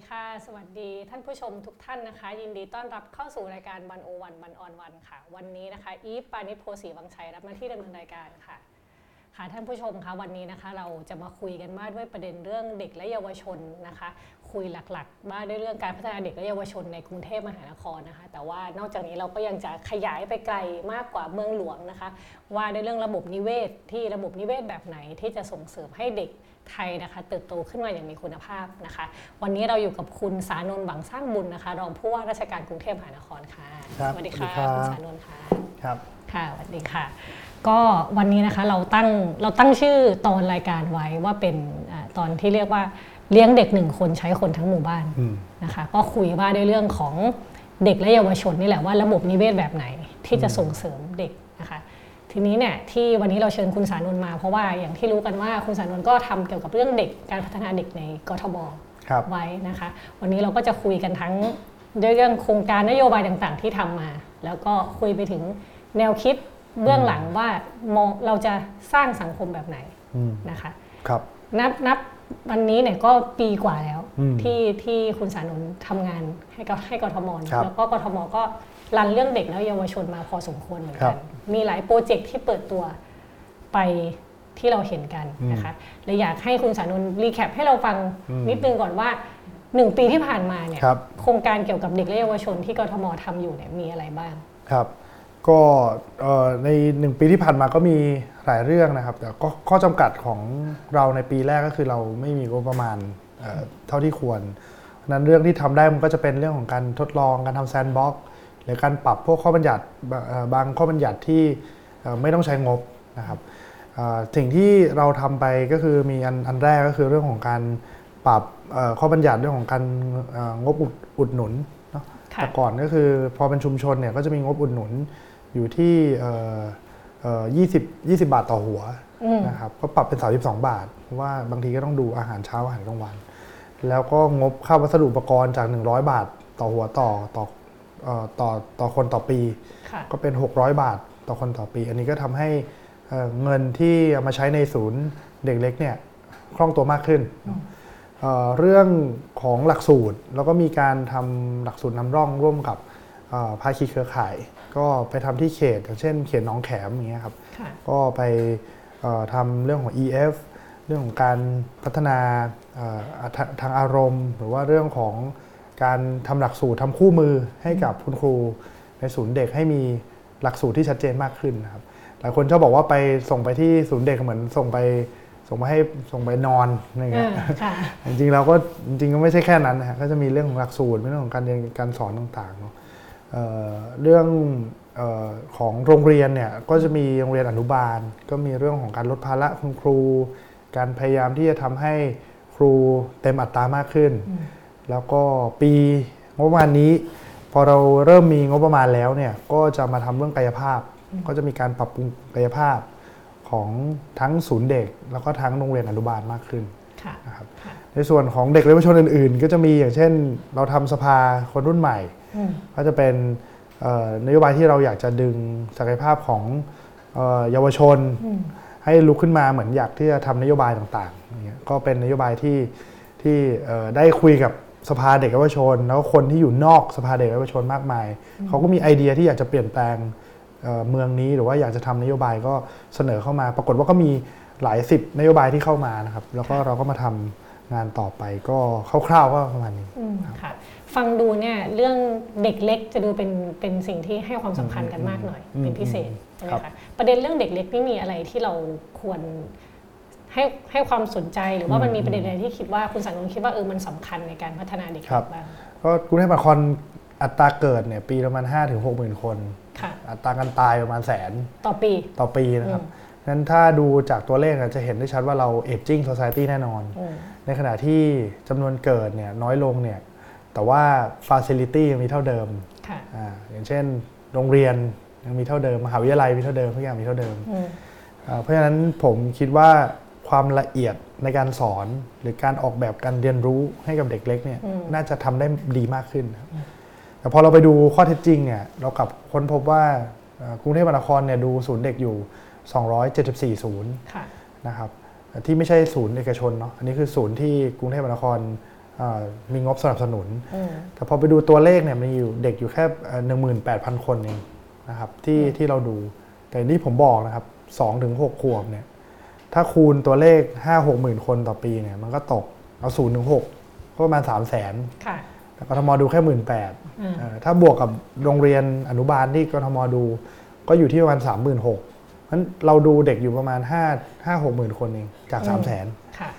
ดีค่ะ สวัสดีท่านผู้ชมทุกท่านนะคะ ยินดีต้อนรับเข้าสู่รายการวันโอวันวันออนวันค่ะ วันนี้นะคะอีฟปานิโพสีวังชัยรับหน้าที่ดำเนินรายการค่ะ ค่ะท่านผู้ชมคะวันนี้นะคะ เราจะมาคุยกันว่าด้วยประเด็นเรื่องเด็กและเยาวชนนะคะ คุยหลักๆว่าด้วยเรื่องการพัฒนาเด็กและเยาวชนในกรุงเทพมหานครนะคะ แต่ว่านอกจากนี้เราก็ยังจะขยายไปไกลมากกว่าเมืองหลวงนะคะ ว่าด้วยเรื่องระบบนิเวศที่ระบบนิเวศแบบไหนที่จะส่งเสริมให้เด็ก ไทยนะคะเติบโตขึ้นมาอย่างมีคุณภาพนะคะ วันนี้เราอยู่กับคุณสานนท์หวังสร้างบุญนะคะ รองผู้ว่าราชการกรุงเทพมหานครค่ะครับสวัสดีค่ะสวัสดีครับ คุณสานนท์ค่ะครับ ค่ะสวัสดีค่ะ ก็วันนี้นะคะเราตั้งเราตั้งชื่อตอนรายการไว้ว่าเป็นอาตอนที่เรียกว่าเลี้ยงเด็กหนึ่งคนใช้คนทั้งหมู่บ้านอืม นะคะก็คุยว่าด้วยเรื่องของเด็กและเยาวชนนี่แหละว่าระบบนิเวศแบบไหนที่จะส่งเสริมเด็กนะคะ ทีนี้เนี่ยที่วันนี้เราเชิญคุณสานนท์มาเพราะว่าอย่างที่รู้กันว่าคุณสานนท์ก็ทำเกี่ยวกับเรื่องเด็กการพัฒนาเด็กในกทบครับไว้นะคะ วันนี้เราก็จะคุยกันทั้งด้วยเรื่องโครงการนโยบายต่างๆ ที่ทำมา แล้วก็คุยไปถึงแนวคิดเบื้องหลังว่ามองเราจะสร้างสังคมแบบไหนอืมนะคะครับนับนับวันนี้เนี่ยก็ปีกว่าแล้วอืมที่ที่คุณสานนท์ทำงานให้กับให้กทมเนอะครับแล้วก็กทมก็รันเรื่องเด็กและเยาวชนมาพอสมควรเหมือนกันครับ มีหลาย project ที่เปิดตัวไปที่เราเห็นกันนะคะเลยอยากให้คุณศานนท์ recap ให้เราฟังอืมนิดนึงก่อนว่าหนึ่งปีที่ผ่านมาเนี่ยครับโครงการเกี่ยวกับเด็กและเยาวชนที่กทมทำอยู่เนี่ยมีอะไรบ้างครับ ก็เอ่อในหนึ่งปีที่ผ่านมาก็มีหลายเรื่องนะครับ แต่ก็ข้อจำกัดของเราในปีแรกก็คือเราไม่มีงบประมาณเอ่อเท่าที่ควรเพราะฉะนั้นเรื่องที่ทำได้มันก็จะเป็นเรื่องของการทดลองการทำแซนด์บ็อกซ์ หรือการปรับพวกข้อบัญญัติบางเอ่อบางข้อบัญญัติที่เอ่อไม่ต้องใช้งบนะครับเอ่อสิ่งที่เราทำไปก็คือมีอันอันแรกก็คือเรื่องของการปรับเอ่อข้อบัญญัติเรื่องของการเอ่องบอุดอุดหนุนเนาะค่ะแต่ก่อนก็คือพอเป็นชุมชนเนี่ยก็จะมีงบอุดหนุนอยู่ที่เอ่อเอ่อ20 20บาทต่อหัวอืมนะครับก็ปรับเป็น32บาท เพราะว่าบางทีก็ต้องดูอาหารเช้าอาหารกลางวัน แล้วก็งบค่าวัสดุอุปกรณ์จาก 100 บาทต่อหัวต่อต่อเอ่อ ต่อต่อคนต่อปีค่ะก็เป็น 600 บาทต่อคนต่อปี อันนี้ก็ทำให้เอ่อเงินที่เอามาใช้ในศูนย์เด็กเล็กเนี่ยคล่องตัวมากขึ้นเอ่อเรื่องของหลักสูตรแล้วก็มีการทำหลักสูตรนำร่องร่วมกับเอ่อภาคีเครือข่าย ก็ไปทำที่เขต อย่างเช่น เขตหนองแขมอย่างเงี้ยครับค่ะก็ไปเอ่อทำเรื่องของ EF เรื่องของการพัฒนาเอ่อทาทางอารมณ์ หรือว่าเรื่องของ การทำหลักสูตรทำคู่มือให้กับคุณครูในศูนย์เด็กให้มีหลักสูตรที่ชัดเจนมากขึ้นนะครับหลายคนชอบบอกว่าไปส่งไปที่ศูนย์เด็กเหมือนส่งไปส่งไปให้ส่งไปนอนอะไรเอเงี้ยอค่ะจริงๆเราก็จริงๆก็ไม่ใช่แค่นั้นนะฮะก็จะมีเรื่องของหลักสูตรเรื่องของการเรียนการสอนต่างๆเนาะเอ่อเรื่องเออของโรงเรียนเนี่ยก็จะมีโรงเรียนอนุบาล ก็มีเรื่องของการลดภาระคุณครู การพยายามที่จะทำให้ครูเต็มอัตรามากขึ้นอืม แล้วก็ปีงบประมาณนี้พอเราเริ่มมีงบประมาณแล้วเนี่ยก็จะมาทำเรื่องกายภาพ ก็จะมีการปรับปรุงกายภาพของทั้งศูนย์เด็ก แล้วก็ทั้งโรงเรียนอนุบาลมากขึ้นค่ะนะครับค่ะในส่วนของเด็กและเยาวชนอื่น ๆ ก็จะมีอย่างเช่น เราทำสภาคนรุ่นใหม่อืมก็จะเป็นเอ่อนโยบายที่เราอยากจะดึงศักยภาพของเอ่อเยาวชนอืมให้ลุกขึ้นมาเหมือนอยากที่จะทำนโยบายต่างๆอย่างเงี้ยก็เป็นนโยบายที่ที่เอ่อได้คุยกับ สภาเด็กและเยาวชน แล้วคนที่อยู่นอกสภาเด็กและเยาวชนมากมาย เขาก็มีไอเดียที่อยากจะเปลี่ยนแปลงเอ่อเมืองนี้หรือว่าอยากจะทำนโยบายก็เสนอเข้ามา ปรากฏว่าก็มีหลายสิบนโยบายที่เข้ามานะครับ แล้วก็เราก็มาทำงานต่อไปก็คร่าวๆก็ประมาณนี้อืมค่ะฟังดูเนี่ยเรื่องเด็กเล็กจะดูเป็นเป็นสิ่งที่ให้ความสำคัญกันมากหน่อยอืมเป็นพิเศษอืมใช่ไหมครัคะบประเด็นเรื่องเด็กเล็กนี่มีอะไรที่เราควร ให้ให้ความสนใจหรือว่ามันมีประเด็นอะไรที่คิดว่าคุณสังคมคิดว่าเออมันสำคัญในการพัฒนาเด็กครับบ้างก็กรุงเทพมหานครอัตราเกิดเนี่ยปีประมาณ5ถึง6หมื่นคนค่ะอัตราการตายประมาณแสนต่อปีต่อปีนะครับอืมนั้นถ้าดูจากตัวเลขอะจะเห็นได้ชัดว่าเรา aging society แน่นอนอืมในขณะที่จำนวนเกิดเนี่ยน้อยลงเนี่ยแต่ว่า facility ยังมีเท่าเดิมค่ะอาอย่างเช่น โรงเรียนยังมีเท่าเดิมมหาวิทยาลัยมีเท่าเดิมทุกอย่างมีเท่าเดิมอืมอ่าเพราะฉะนั้นผมคิดว่า ความละเอียดในการสอนหรือการออกแบบการเรียนรู้ให้กับเด็กเล็กเนี่ยอืมน่าจะทำได้ดีมากขึ้นนะครับแต่พอเราไปดูข้อเท็จจริงเนี่ยเรากลับค้นพบว่าเอ่อกรุงเทพมหานครเนี่ยดูศูนย์เด็กอยู่ 274 ศูนย์ค่ะนะครับที่ไม่ใช่ศูนย์เอกชนเนาะอันนี้คือศูนย์ที่กรุงเทพมหานครเอ่อมีงบสนับสนุนอืมแต่พอไปดูตัวเลขเนี่ยมันอยู่เด็กอยู่แค่หนึ่งหมื่นแปดพันคนเองนะครับที่ที่เราดูแต่ที่ผมบอกนะครับสองถึงหกขวบเนี่ย ถ้าคูณตัวเลขห้าหกหมื่นคนต่อปีเนี่ยมันก็ตกเอาศูนย์ถึงหกก็ประมาณสามแสนค่ะแต่กทมดูแค่หมื่นแปดอืมถ้าบวกกับโรงเรียนอนุบาลที่กทมดูก็อยู่ที่ประมาณสามหมื่นหกนั้นเราดูเด็กอยู่ประมาณห้าห้าหกหมื่นคนเองจากสามแสนค่ะ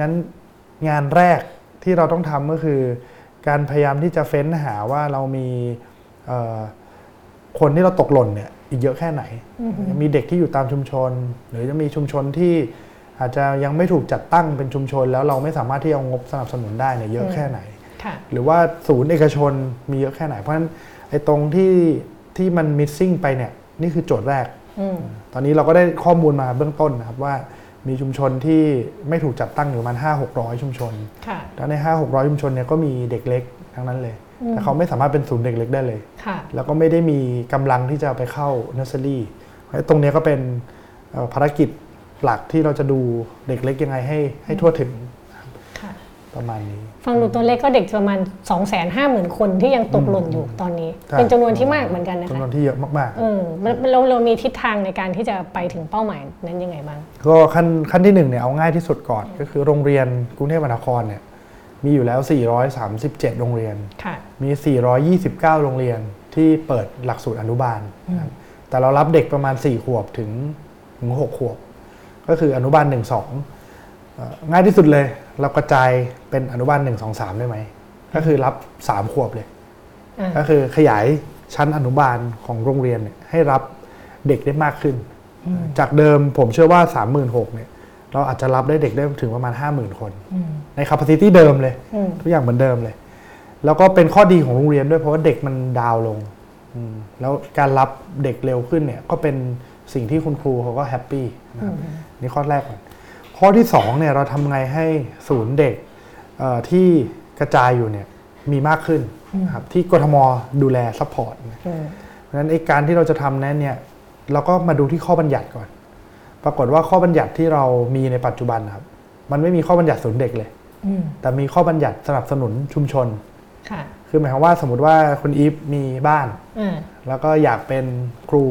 นั้นงานแรกที่เราต้องทำก็คือ การพยายามที่จะเฟ้นหาว่าเรามีเอ่อคนที่เราตกหล่นเนี่ย อีกเยอะแค่ไหน มีเด็กที่อยู่ตามชุมชน หรือจะมีชุมชนที่อาจจะยังไม่ถูกจัดตั้งเป็นชุมชน แล้วเราไม่สามารถที่เอางบสนับสนุนได้เนี่ยเยอะแค่ไหนค่ะหรือว่าศูนย์เอกชนมีเยอะแค่ไหน เพราะฉะนั้นไอ้ตรงที่ที่มัน missing ไปเนี่ยนี่คือโจทย์แรกอืมตอนนี้เราก็ได้ข้อมูลมาเบื้องต้นนะครับว่ามีชุมชนที่ไม่ถูกจัดตั้งอยู่ประมาณห้าหกร้อยชุมชนค่ะแล้วในห้าหกร้อยชุมชนเนี่ยก็มีเด็กเล็กทั้งนั้นเลย แต่เขาไม่สามารถเป็นศูนย์เด็กเล็กได้เลยค่ะแล้วก็ไม่ได้มีกำลังที่จะไปเข้าเนอร์เซอรี่ตรงเนี้ยก็เป็นเอ่อภารกิจหลักที่เราจะดูเด็กเล็กยังไงให้ให้ทั่วถึงค่ะประมาณนี้ ฟังดูตัวเลขก็เด็กประมาณ 2 5 0 0 0 0 คนที่ยังตกหล่นอยู่ตอนนี้ใช่เป็นจำนวนที่มากเหมือนกันนะจำนคะวนที่เยอะมากเออมันเราเรามีทิศทางในการที่จะไปถึงเป้าหมายนั้นยังไงบ้างๆก็ขั้นขั้นที่หนึ่งเนี่ยเอาง่ายที่สุดก่อน ก็คือโรงเรียนกรุงเทพมหานครเนี่ย มีอยู่แล้ว 437 โรงเรียนค่ะมี 429 โรงเรียนที่เปิดหลักสูตรอนุบาลนะครับแต่เรารับเด็กประมาณ 4 ขวบถึงถึง 6 ขวบ ก็คืออนุบาล 1 2เอ่อง่ายที่สุดเลย เรากระจายเป็นอนุบาล 1 2 3 ได้ไหม ก็คือรับ 3 ขวบเลยอ่าก็คือขยายชั้นอนุบาลของโรงเรียนเนี่ยให้รับเด็กได้มากขึ้น จากเดิมผมเชื่อว่า 36,000เนี่ย เราอาจจะรับได้เด็กได้ถึงประมาณ 50,000 คนอืมใน capacity เดิมเลยอืมทุกอย่างเหมือนเดิมเลย แล้วก็เป็นข้อดีของโรงเรียนด้วยเพราะว่าเด็กมันdown ลงอืมแล้วการรับเด็กเร็วขึ้นเนี่ยก็เป็นสิ่งที่คุณครูเขาก็ happy นะครับนี่ข้อแรกก่อนข้อที่สองเนี่ยเราทำไงให้ศูนย์เด็กเอ่อที่กระจายอยู่เนี่ยมีมากขึ้นนะครับที่กทมดูแล support อืมเพราะฉะนั้นไอ้การที่เราจะทำนั้นเนี่ยเราก็มาดูที่ข้อบัญญัติก่อน ปรากฏว่าข้อบัญญัติที่เรามีในปัจจุบันนะครับ มันไม่มีข้อบัญญัติศูนย์เด็กเลยอืมแต่มีข้อบัญญัติสนับสนุนชุมชนค่ะคือหมายความว่าสมมติว่าคุณอีฟมีบ้านอ่าแล้วก็อยากเป็นครู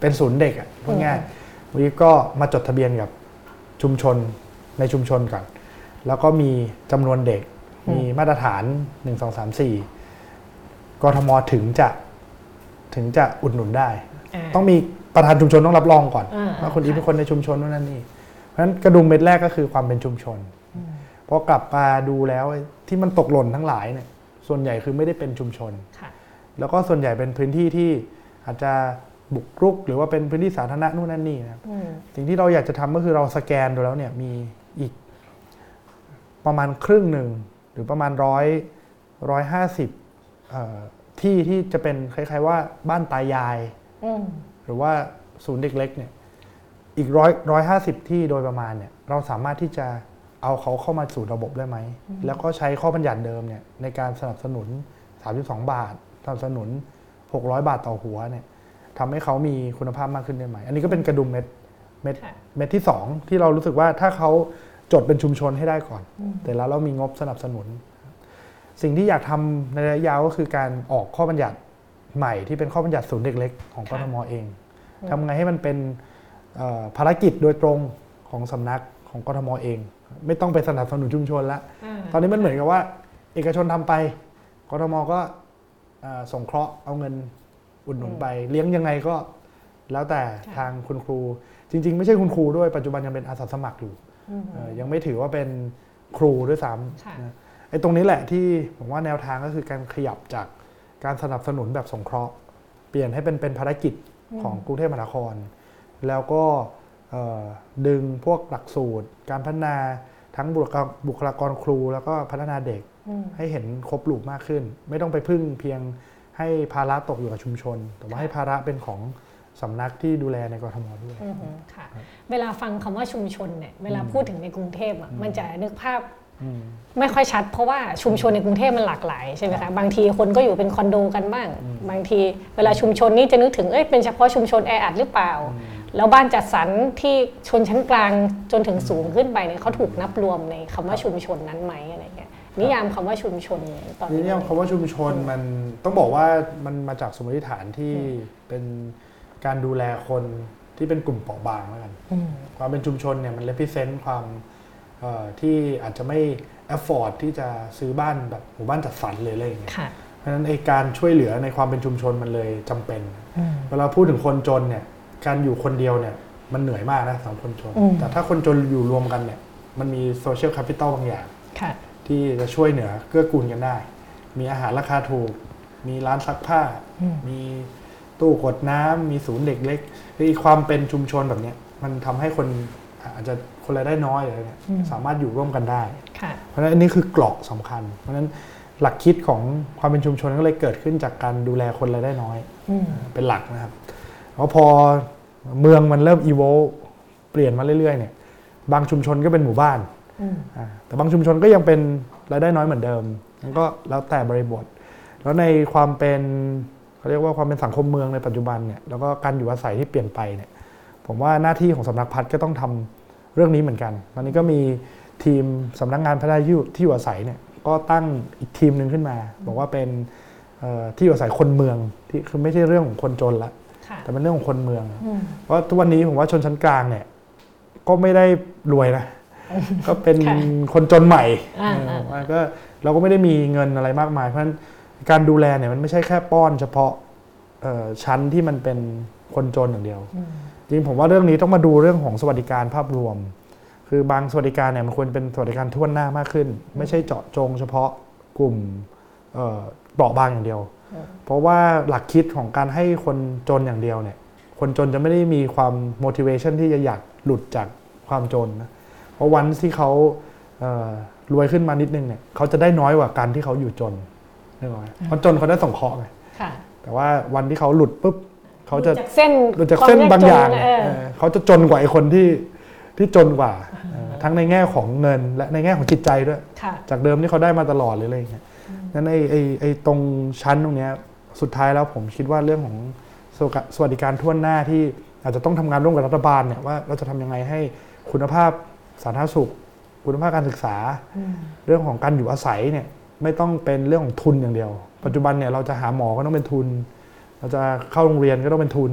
เป็นศูนย์เด็กอะพูดง่ายๆคุณอีฟก็มาจดทะเบียนกับชุมชนในชุมชนก่อน แล้วก็มีจำนวนเด็ก มีมาตรฐาน1 2 3 4กทมถึงจะถึงจะอุดหนุนได้าต้องมี ประธานชุมชนต้องรับรองก่อนอ่าว่าคนนี้ค่ะเป็นคนในชุมชนนู่นนั่นนี่เพราะฉะนั้นกระดุมเม็ดแรกก็คือความเป็นชุมชนพอกลับมาดูแล้วไอ้ที่มันตกหล่นทั้งหลายเนี่ย ส่วนใหญ่คือไม่ได้เป็นชุมชนค่ะแล้วก็ส่วนใหญ่เป็นพื้นที่ที่อาจจะบุกรุก หรือว่าเป็นพื้นที่สาธารณะนู่นนั่นนี่นะครับอืมสิ่งที่เราอยากจะทำก็คือเราสแกนดูแล้วเนี่ยมีอีกประมาณครึ่งหนึ่งหรือประมาณร้อยร้อยห้าสิบที่ที่จะเป็นคล้าย ๆ ว่าบ้านตายายอืม หรือว่าศูนย์เด็กเล็กเนี่ยอีกร้อยร้อยห้าสิบที่โดยประมาณเนี่ยเราสามารถที่จะเอาเขาเข้ามาสู่ระบบได้ไหม แล้วก็ใช้ข้อบัญญัติเดิมเนี่ยในการสนับสนุน 32 บาทสนับสนุน 600 บาทต่อหัวเนี่ยทำให้เขามีคุณภาพมากขึ้นได้ไหม อันนี้ก็เป็นกระดุมเม็ดเม็ดค่ะเม็ดที่ 2 ที่เรารู้สึกว่าถ้าเขาจดเป็นชุมชนให้ได้ก่อน แต่แล้วเรามีงบสนับสนุน สิ่งที่อยากทำในระยะยาวก็คือการออกข้อบัญญัติใหม่ที่เป็นข้อบัญญัติศูนย์เด็กเล็กของกค่ะทมเอง ทำไงให้มันเป็นเอ่อภารกิจโดยตรงของสำนักของกทมเอง ไม่ต้องไปสนับสนุนชุมชนละอ่าตอนนี้มันเหมือนกับว่า เอกชนทำไปกทมก็เอ่อส่งเคราะห์เอาเงินอุดหนุนไป เลี้ยงยังไงก็แล้วแต่ค่ะทางคุณครู จริง ๆ ไม่ใช่คุณครูด้วยปัจจุบันยังเป็นอาสาสมัครอยู่อืมเอ่อยังไม่ถือว่าเป็นครูด้วยซ้ค่ะำนะไอ้ตรงนี้แหละที่ผมว่าแนวทางก็คือการขยับจากการสนับสนุนแบบสงเคราะห์ เปลี่ยนให้เป็นเป็นภารกิจ ของกรุงเทพมหานคร แล้วก็เอ่อดึงพวกหลักสูตร การพัฒนาทั้งบุคลากรบุคลากรครู แล้วก็พัฒนาเด็กอืมให้เห็นครบลูปมากขึ้น ไม่ต้องไปพึ่งเพียงให้ภาระตกอยู่กับชุมชน แต่ว่าค่ะให้ภาระเป็นของสำนักที่ดูแลในกรทมด้วยอือหือค่ะ เวลาฟังคำว่าชุมชนเนี่ย เวลาพูดถึงในกรุงเทพอะ มันจะนึกภาพอืม ไม่ค่อยชัด เพราะว่าชุมชนในกรุงเทพมันหลากหลายใช่ไหมคะบางทีคนก็อยู่เป็นคอนโดกันบ้าง บางทีเวลาชุมชนนี่จะนึกถึงเอ้ยเป็นเฉพาะชุมชนแออัดหรือเปล่า แล้วบ้านจัดสรรที่ชนชั้นกลางจนถึงสูงขึ้นไปเนี่ยเขาถูกนับรวมในคำว่าชุมชนนั้นไหมอะไรเงี้ยนิยามคำว่าชุมชนเนี่ยตอนนี่นี้เนี่ยคำว่าชุมชนมันต้องบอกว่ามันมาจากสมมติฐานที่เป็นการดูแลคนที่เป็นกลุ่มเปราะบางแล้วกันอืมความเป็นชุมชนเนี่ยมัน represent ความเอ่อ ที่อาจจะไม่ afford ที่จะซื้อบ้านแบบหมู่บ้านจัดสรรเลยอะไรอย่างเงี้ยค่ะเพราะฉะนั้นไอการช่วยเหลือในความเป็นชุมชนมันเลยจำเป็นอืมเวลาพูดถึงคนจนเนี่ยการอยู่คนเดียวเนี่ยมันเหนื่อยมากนะสำหรับคนจนอืมแต่ถ้าคนจนอยู่รวมกันเนี่ยมันมี social capital บางอย่างค่ะที่จะช่วยเหนือเกื้อกูลกันได้ มีอาหารราคาถูก มีร้านซักผ้าอืมมีตู้กดน้ำมีศูนย์เด็กเล็กคือความเป็นชุมชนแบบเนี้ยมันทำให้คนอาจจะ คนรายได้น้อยอะไรเนี่ยสามารถอยู่ร่วมกันได้ค่ะเพราะฉะนั้นอันนี้คือเกราะสำคัญ เพราะฉะนั้นหลักคิดของความเป็นชุมชนก็เลยเกิดขึ้นจากการดูแลคนรายได้น้อยอืมเป็นหลักนะครับแล้วพอเมืองมันเริ่มอีโวเปลี่ยนมาเรื่อยๆเนี่ยบางชุมชนก็เป็นหมู่บ้านอืมอ่าแต่บางชุมชนก็ยังเป็นรายได้น้อยเหมือนเดิมมันก็แล้วแต่บริบท แล้วในความเป็นเขาเรียกว่าความเป็นสังคมเมืองในปัจจุบันเนี่ยแล้วก็การอยู่อาศัยที่เปลี่ยนไปเนี่ยผมว่าหน้าที่ของสำนักพัฒน์ก็ต้องทำ เรื่องนี้เหมือนกัน ตอนนี้ก็มีทีมสำนักงานพัฒนาที่อยู่ที่อยู่อาศัยเนี่ยก็ตั้งอีกทีมหนึ่งขึ้นมา บอกว่าเป็นเอ่อที่อยู่อาศัยคนเมืองที่คือไม่ใช่เรื่องของคนจนละค่ะแต่เป็นเรื่องของคนเมืองอืมเพราะทุกวันนี้ผมว่าชนชั้นกลางเนี่ยก็ไม่ได้รวยนะก็เป็นค่ะคนจนใหม่อ่าเอออ่าว่าก็เราก็ไม่ได้มีเงินอะไรมากมาย เพราะฉะนั้นการดูแลเนี่ยมันไม่ใช่แค่ป้อนเฉพาะเอ่อชั้นที่มันเป็นคนจนอย่างเดียวอืม จริงผมว่าเรื่องนี้ต้องมาดูเรื่องของสวัสดิการภาพรวม คือบางสวัสดิการเนี่ยมันควรเป็นสวัสดิการทั่วหน้ามากขึ้น ไม่ใช่เจาะจงเฉพาะกลุ่มเอ่อเปราะบางอย่างเดียว เพราะว่าหลักคิดของการให้คนจนอย่างเดียวเนี่ยคนจนจะไม่ได้มีความ motivation ที่จะอยากหลุดจากความจนนะเพราะวันที่เขาเอ่อรวยขึ้นมานิดนึงเนี่ยเขาจะได้น้อยกว่าการที่เขาอยู่จนนึกออกไหมเพราะจนเขาได้ส่งเคราะห์ไงค่ะแต่ว่าวันที่เขาหลุดปุ๊บ เขาจะจากเส้นหลุดจากเส้นบางอย่างควมกจนเออเขาจะจนกว่าไอ้คนที่ที่จนกว่าเออทั้งในแง่ของเงินและในแง่ของจิตใจด้วยค่ะจากเดิมที่เขาได้มาตลอดเลยอะไรอย่างเงี้ยนั้นไอ้ไอ้ไอ้ตรงชั้นตรงเนี้ยสุดท้ายแล้วผมคิดว่าเรื่องของสวสวัสดิการทั่วหน้าที่อาจจะต้องทำงานร่วมกับรัฐบาลเนี่ยว่าเราจะทำยังไงให้คุณภาพสาธารณสุข คุณภาพการศึกษาอืมเรื่องของการอยู่อาศัยเนี่ยไม่ต้องเป็นเรื่องของทุนอย่างเดียว ปัจจุบันเนี่ยเราจะหาหมอก็ต้องเป็นทุน เราจะเข้าโรงเรียนก็ต้องเป็นทุน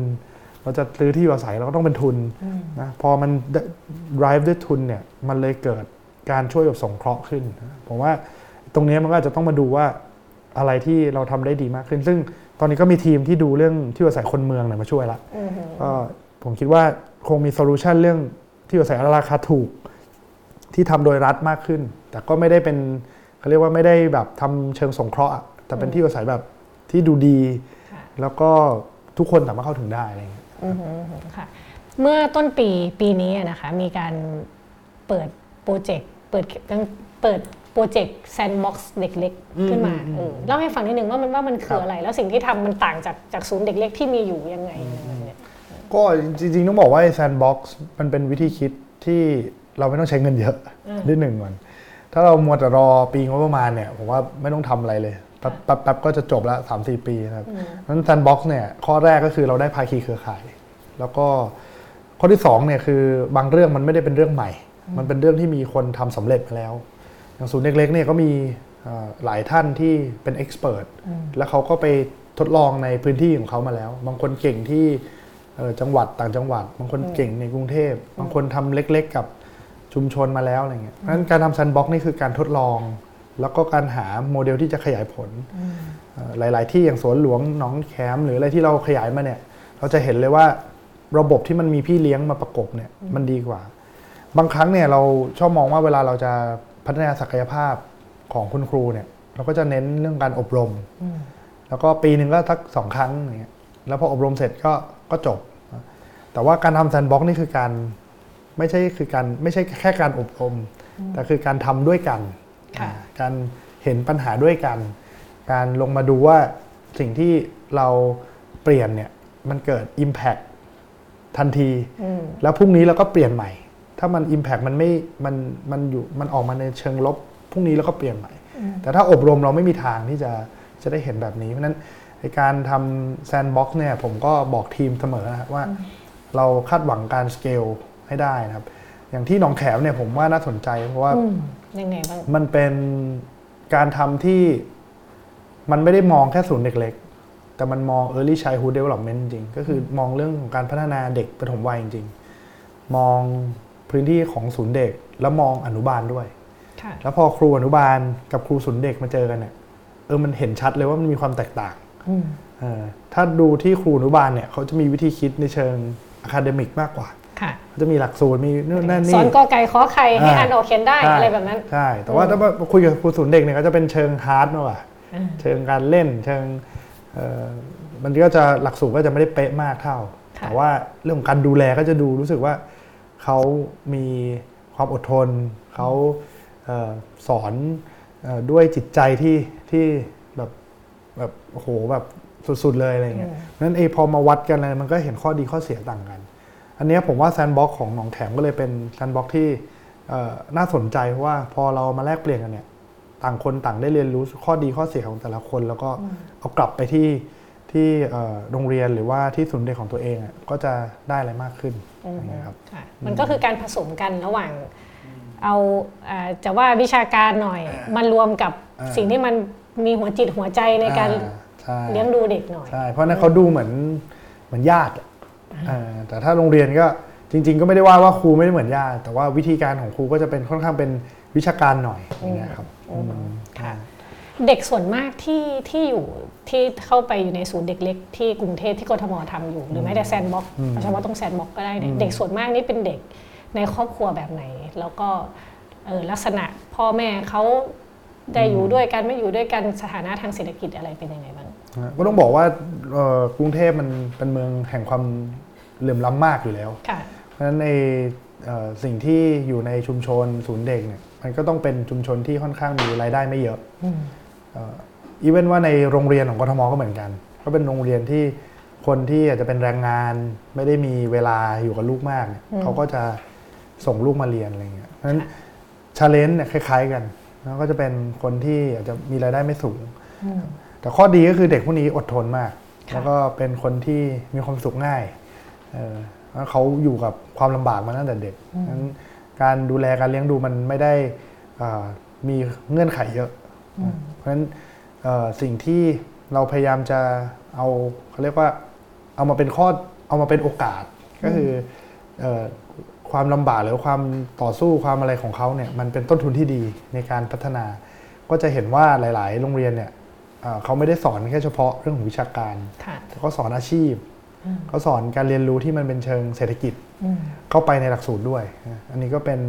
เราจะซื้อที่อยู่อาศัยเราก็ต้องเป็นทุนอืมนะพอมัน drive ด้วยทุนเนี่ยมันเลยเกิดการช่วยแบบสงเคราะห์ขึ้นนะผมว่าตรงนี้มันก็อาจจะต้องมาดูว่าอะไรที่เราทำได้ดีมากขึ้น ซึ่งตอนนี้ก็มีทีมที่ดูเรื่องที่อยู่อาศัยคนเมืองเนี่ยมาช่วยละอืมก็ผมคิดว่าคงมี solution เรื่องที่อยู่อาศัยราคาถูกที่ทำโดยรัฐมากขึ้น แต่ก็ไม่ได้เป็นเขาเรียกว่าไม่ได้แบบทำเชิงสงเคราะห์อะแต่เป็นที่อยู่อาศัยแบบที่ดูดีค่ะ แล้วก็ทุกคนสามารถเข้าถึงได้อะไรอย่างเงี้ยอืมอืมค่ะ เมื่อต้นปีปีนี้อะนะคะ มีการเปิด project เปิดเปิด project sandbox เด็กเล็กขึ้นมาเออเล่าให้ฟังนิดนึงว่ามันว่ามันคืออะไร แล้วสิ่งที่ทำมันต่างจากจากศูนย์เด็กเล็กที่มีอยู่ยังไงอะไรแบบเนี้ยก็จริงๆ ต้องบอกว่า sandbox มันเป็นวิธีคิดที่เราไม่ต้องใช้เงินเยอะนิดหนึ่งก่อนถ้าเรามัวแต่รอปีงบประมาณเนี่ยผมว่าไม่ต้องทำอะไรเลย แป๊บแป๊บแป๊บก็จะจบละสามสี่ปีนะครับนั้น sandbox เนี่ยข้อแรกก็คือเราได้ภาคีเครือข่าย แล้วก็ข้อที่สองเนี่ยคือบางเรื่องมันไม่ได้เป็นเรื่องใหม่ มันเป็นเรื่องที่มีคนทำสำเร็จมาแล้ว อย่างศูนย์เล็กๆเนี่ยก็มีเอ่อหลายท่านที่เป็น expert แล้วเขาก็ไปทดลองในพื้นที่ของเขามาแล้ว บางคนเก่งที่เอ่อจังหวัดต่างจังหวัด บางคนเก่งในกรุงเทพ บางคนทำเล็กๆ กับชุมชนมาแล้วอะไรเงี้ยเพราะฉะนั้นการทำ sandbox นี่คือการทดลอง แล้วก็การหาโมเดลที่จะขยายผลเอ่อหลาย ๆ ที่อย่างสวนหลวงหนองแขมหรืออะไรที่เราขยายมาเนี่ย เราจะเห็นเลยว่าระบบที่มันมีพี่เลี้ยงมาประกบเนี่ยมันดีกว่า บางครั้งเนี่ยเราชอบมองว่าเวลาเราจะพัฒนาศักยภาพของคุณครูเนี่ย เราก็จะเน้นเรื่องการอบรม แล้วก็ปีหนึ่งก็ทักสองครั้งอย่างเงี้ยแล้วพออบรมเสร็จก็ก็จบ แต่ว่าการทำแซนด์บ็อกนี่คือการไม่ใช่คือการไม่ใช่แค่การอบรม แต่คือการทำด้วยกันค่ะ การเห็นปัญหาด้วยกัน การลงมาดูว่าสิ่งที่เราเปลี่ยนเนี่ยมันเกิด Impact ทันทีอืมแล้วพรุ่งนี้เราก็เปลี่ยนใหม่ ถ้ามัน Impact มันไม่มันมันอยู่มันออกมาในเชิงลบพรุ่งนี้เราก็เปลี่ยนใหม่ แต่ถ้าอบรมเราไม่มีทางที่จะจะได้เห็นแบบนี้เพราะฉะนั้นในการทำ sandbox เนี่ยผมก็บอกทีมเสมอนะครับว่าเราคาดหวังการสเกลให้ได้นะครับ อย่างที่หนองแขมเนี่ยผมว่าน่าสนใจเพราะว่าอืม ยังไงบ้าง มันเป็นการทำที่มันไม่ได้มองแค่ศูนย์เด็กเล็ก แต่มันมอง early childhood development จริงๆก็คือมองเรื่องของการพัฒนาเด็กปฐมวัยจริงๆมองพื้นที่ของศูนย์เด็ก แล้วมองอนุบาลด้วยค่ะแล้วพอครูอนุบาลกับครูศูนย์เด็กมาเจอกันเนี่ย เออ มันเห็นชัดเลยว่ามันมีความแตกต่างอืมเออถ้าดูที่ครูอนุบาลเนี่ยเขาจะมีวิธีคิดในเชิงacademic มากกว่าค่ะเขา จะมีหลักสูตรมีนู่นนั่นนี่สอนกอไก่ขอไข่ให้อ่าอ่านออกเขียนได้ใช่อะไรแบบนั้นใช่แต่ว่าถ้ามาคุยกับครูศูนย์เด็กเนี่ยก็จะเป็นเชิง heart มากกว่าอืมเชิงการเล่นเชิงเอ่อมันก็จะหลักสูตรก็จะไม่ได้เป๊ะมากเท่าค่ะแต่ว่าเรื่องของการดูแลก็จะดูรู้สึกว่าเขามีความอดทนเขาเอ่อสอนเอ่อด้วยจิตใจที่ที่แบบแบบโอ้โหแบบสุดๆเลยอะไรเงี้ยนั้นเอพอมาวัดกันอะไรมันก็เห็นข้อดีข้อเสียต่างกัน อันเนี้ยผมว่า sandbox ของหนองแขมก็เลยเป็น sandbox ที่เอ่อน่าสนใจเพราะว่าพอเรามาแลกเปลี่ยนกันเนี่ยต่างคนต่างได้เรียนรู้ข้อดีข้อเสียของแต่ละคน แล้วก็เอากลับไปที่ที่เอ่อโรงเรียนหรือว่าที่ศูนย์เด็กของตัวเองอะก็จะได้อะไรมากขึ้นอย่างเงี้ยครับค่ะมันก็คือการผสมกันระหว่างเอาอ่าจะว่าวิชาการหน่อย มันรวมกับอ่าสิ่งที่มันมีหัวจิตหัวใจในการอ่ใช่เลี้ยงดูเด็กหน่อยใช่เพราะฉะนั้นเขาดูเหมือนเหมือนญาติอะอ่า แต่ถ้าโรงเรียนก็จริง ๆ ก็ไม่ได้ว่าว่าครูไม่ได้เหมือนญาติแต่ว่าวิธีการของครูก็จะเป็นค่อนข้างเป็นวิชาการหน่อยอย่างเงี้ยครับอืมค่ะเด็กส่วนมากที่ที่อยู่ที่เข้าไปอยู่ในศูนย์เด็กเล็กที่กรุงเทพที่กทมทำอยู่ หรือแม้แต่แซนบ็อกเฉพาะตรงแซนบ็อกก็ได้เนี่ยเด็กส่วนมากนี่เป็นเด็กในครอบครัวแบบไหน แล้วก็เอ่อลักษณะพ่อแม่เขาได้อยู่ด้วยกันไม่อยู่ด้วยกันสถานะทางเศรษฐกิจอะไรเป็นยังไงบ้างนะก็ต้องบอกว่าเอ่อกรุงเทพมันเป็นเมืองแห่งความ เหลื่อมล้ำมากอยู่แล้วค่ะเพราะฉะนั้นในเอ่อสิ่งที่อยู่ในชุมชนศูนย์เด็กเนี่ยมันก็ต้องเป็นชุมชนที่ค่อนข้างมีรายได้ไม่เยอะอีเวนว่าในโรงเรียนของกทมก็เหมือนกัน ก็เป็นโรงเรียนที่คนที่อาจจะเป็นแรงงานไม่ได้มีเวลาอยู่กับลูกมากเนี่ยเขาก็จะส่งลูกมาเรียนอะไรเงี้ยเพราะฉะนั้นชาเลนจ์เนี่ยคล้าย ๆ กันแล้วก็จะเป็นคนที่อาจจะมีรายได้ไม่สูง แต่ข้อดีก็คือเด็กพวกนี้อดทนมากค่ะแล้วก็เป็นคนที่มีความสุขง่าย เออแล้วเขาอยู่กับความลำบากมาตั้งแต่เด็กนั้นการดูแลการเลี้ยงดูมันไม่ได้อ่ามีเงื่อนไขเยอะ เพราะฉะนั้นเอ่อสิ่งที่เราพยายามจะเอาเขาเรียกว่าเอามาเป็นข้อเอามาเป็นโอกาสก็คือเอ่อความลำบากหรือความต่อสู้ความอะไรของเขาเนี่ยมันเป็นต้นทุนที่ดีในการพัฒนา ก็จะเห็นว่าหลาย ๆ โรงเรียนเนี่ยเอ่อเขาไม่ได้สอนแค่เฉพาะเรื่องของวิชาการค่ะแต่เขาสอนอาชีพ เขาสอนการเรียนรู้ที่มันเป็นเชิงเศรษฐกิจอืมเข้าไปในหลักสูตรด้วยนะอันนี้ก็เป็น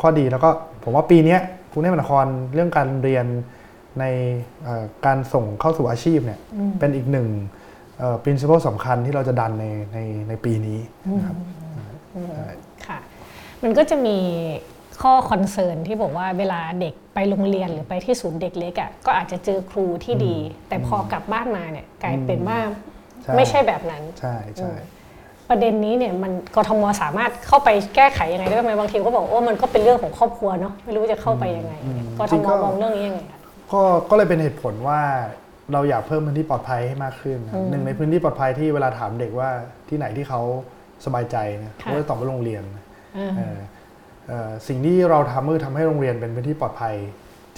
ข้อดีแล้วก็ผมว่าปีเนี้ยกรุงเทพมหานครเรื่องการเรียนในเอ่อการส่งเข้าสู่อาชีพเนี่ยเป็นอีกหนึ่งเอ่อ principle สำคัญที่เราจะดันในในในปีนี้นะครับค่ะ มันก็จะมีข้อคอนเซิร์นที่บอกว่าเวลาเด็กไปโรงเรียนหรือไปที่ศูนย์เด็กเล็กอะก็อาจจะเจอครูที่ดี แต่พอกลับบ้านมาเนี่ยกลายเป็นว่าใช่ ไม่ใช่แบบนั้น ใช่ใช่ประเด็นนี้เนี่ยมันกทมสามารถเข้าไปแก้ไขยังไงได้ไหมบางทีก็บอกว่ามันก็เป็นเรื่องของครอบครัวเนาะไม่รู้จะเข้าไปยังไงเนี่ยกทมมองเรื่องนี้ยังไงคะก็ก็เลยเป็นเหตุผลว่าเราอยากเพิ่มพื้นที่ปลอดภัยให้มากขึ้นนะครับหนึ่งในพื้นที่ปลอดภัยที่เวลาถามเด็กว่าที่ไหนที่เขาสบายใจนะเขาก็จะตอบว่าโรงเรียนอ่าเอ่อเอ่อสิ่งที่เราทำคือทำให้โรงเรียนเป็นพื้นที่ปลอดภัย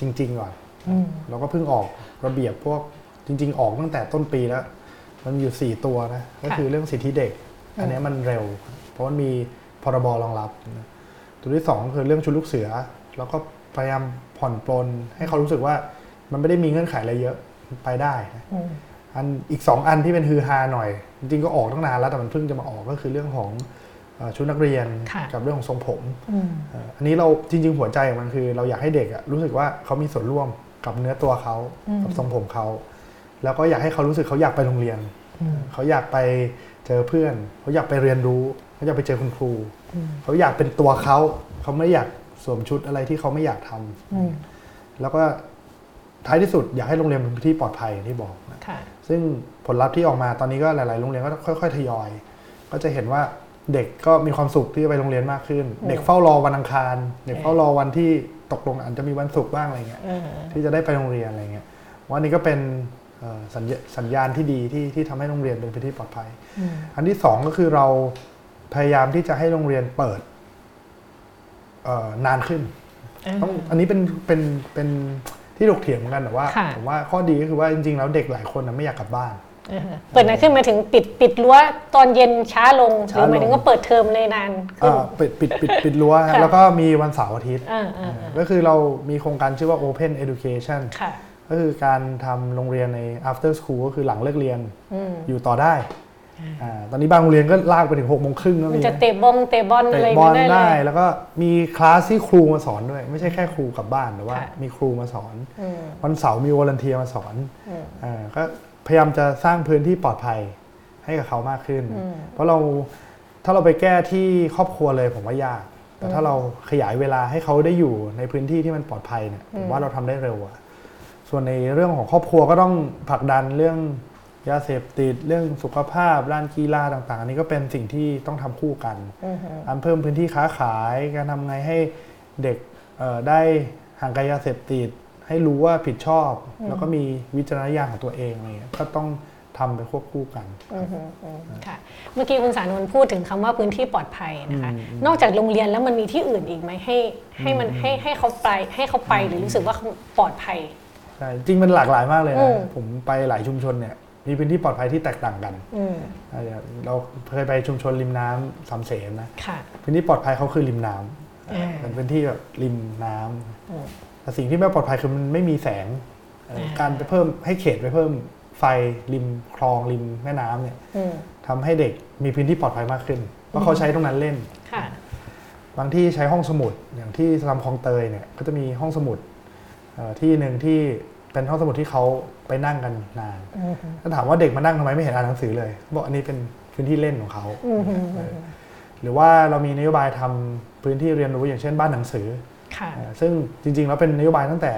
จริง ๆ ก่อนอืมเราก็เพิ่งออกระเบียบพวกจริง ๆ ออกตั้งแต่ต้นปีแล้ว มันมีอยู่ 4 ตัวนะก็คือเรื่องสิทธิเด็ก อันเนี้ยมันเร็ว เพราะมันมีพรบรองรับนะตัวที่สองคือเรื่องชุดลูกเสือ แล้วก็พยายามผ่อนปลนให้เขารู้สึกว่ามันไม่ได้มีเงื่อนไขอะไรเยอะไปได้นะอืมอันอีกสองอันที่เป็นฮือฮาหน่อย จริงๆก็ออกตั้งนานแล้วแต่มันเพิ่งจะมาออกก็คือเรื่องของเอ่อชุดนักเรียนค่ะกับเรื่องของทรงผมอืมเอ่ออันนี้เราจริง ๆ หัวใจของมันคือ เราอยากให้เด็กอะรู้สึกว่าเขามีส่วนร่วมกับเนื้อตัวเขากับทรงผมเขา แล้วก็อยากให้เขารู้สึกเขาอยากไปโรงเรียน เขาอยากไปเจอเพื่อน เขาอยากไปเรียนรู้ เขาอยากไปเจอคุณครู เขาอยากเป็นตัวเขา เขาไม่อยากสวมชุดอะไรที่เขาไม่อยากทำอืมแล้วก็ท้ายที่สุดอยากให้โรงเรียนเป็นพื้นที่ปลอดภัยอย่างที่บอกนะค่ะซึ่งผลลัพธ์ที่ออกมาตอนนี้ก็หลาย ๆ โรงเรียนก็ค่อย ๆ ทยอย ก็จะเห็นว่าเด็กก็มีความสุขที่จะไปโรงเรียนมากขึ้น เด็กเฝ้ารอวันอังคาร เด็กเฝ้ารอวันที่ตกลงอาจจะมีวันศุกร์บ้างอะไรเงี้ยเออที่จะได้ไปโรงเรียนอะไรเงี้ยว่านี่ก็เป็นเอ่อ สัญญาสัญญาณที่ดีที่ที่ทำให้โรงเรียนเป็นพื้นที่ปลอดภัยอืมอันที่สองก็คือเราพยายามที่จะให้โรงเรียนเปิดเอ่อนานขึ้นต้องอันนี้เป็นเป็นเป็นที่ถกเถียงเหมือนกันแต่ว่าค่ะผมว่าข้อดีก็คือว่าจริงๆแล้วเด็กหลายคนนะไม่อยากกลับบ้านเออเปิดนานขึ้นหมายถึงปิดปิดรั้วตอนเย็นช้าลงหช้ารือหมายลงถึงว่าเปิดเทอมเลยนานขึ้นเอ่อปิดปิดปิดปิดรั้วฮะค่ะแล้วก็มีวันเสาร์อาทิตย์อ่าอ่าอ่าก็คือเรามีโครงการชื่อว่า Open Education ค่ะ ก็คือการทำโรงเรียนใน after school ก็คือหลังเลิกเรียนอืมอยู่ต่อได้อ่าตอนนี้บางโรงเรียนก็ลากไปถึง6กโมงครึ่งก็มันมีจะนะเตะบอลเตะบอลอะไรเตะอบอย่างลเงี้ยได้ได้เลยแล้วก็มีคลาสที่ครูมาสอนด้วย ไม่ใช่แค่ครูกลับบ้านแต่ว่าค่ะมีครูมาสอนอืมวันเสาร์มีวอลันเทียมาสอนอืมอ่าก็พยายามจะสร้างพื้นที่ปลอดภัยให้กับเขามากขึ้นอืมเพราะเราถ้าเราไปแก้ที่ครอบครัวเลยผมว่ายาก แต่ถ้าเราขยายเวลาให้เขาได้อยู่ในพื้นที่ที่มันปลอดภัยเนี่ยผมว่าเราทำได้เร็วอะ ส่วนในเรื่องของครอบครัวก็ต้องผลักดันเรื่องยาเสพติดเรื่องสุขภาพด้านกีฬาต่างๆอันนี้ก็เป็นสิ่งที่ต้องทำคู่กันอืมการเพิ่มพื้นที่ค้าขายการทำไงให้เด็กเอ่อได้ห่างไกลยาเสพติด ให้รู้ว่าผิดชอบ แล้วก็มีวิจารณญาณของตัวเองอะไรเงี้ยก็ต้องทำไปควบคู่กันอืมอืมอืมค่ะเมื่อกี้คุณสานนท์พูดถึงคำว่าพื้นที่ปลอดภัยนะคะอืมอืมนอกจากโรงเรียนแล้วมันมีที่อื่นอีกไหมให้ให้มันให้ให้เขาไปให้เขาไปหรือรู้สึกว่าเขาปลอดภัย ใช่จริงมันหลากหลายมากเลยอืนะมผมไปหลายชุมชนเนี่ยมีพื้นที่ปลอดภัยที่แตกต่างกันอืมอ่าอย่างเราเคยไปชุมชนริมน้ำสามเสนนะค่ะพื้นที่ปลอดภัยเขาคือริมน้ำอ่าเป็นพื้นที่แบบริมน้ำอืมแต่สิ่งที่ไม่ปลอดภัยคือมันไม่มีแสงเอ่ออาการไปเพิ่มให้เขตไปเพิ่มไฟริมคลองริมแม่น้ำเนี่ยอืมทำให้เด็กมีพื้นที่ปลอดภัยมากขึ้นเพราะเขาใช้ตรงนั้นเล่นค่ะบางที่ใช้ห้องสมุดอย่างที่สลัมคลองเตยเนี่ยก็จะมีห้องสมุดเอ่อ ที่หนึ่งที่เป็นห้องสมุดที่เขาไปนั่งกันนานอืมถ้าถามว่าเด็กมานั่งทำไมไม่เห็นอ่านหนังสือเลยบอกอันนี้เป็นพื้นที่เล่นของเขาอืมอืมเออหรือว่าเรามีนโยบายทำพื้นที่เรียนรู้อย่างเช่นบ้านหนังสือค่ะเอ่อซึ่งจริงๆแล้วเป็นนโยบายตั้งแต่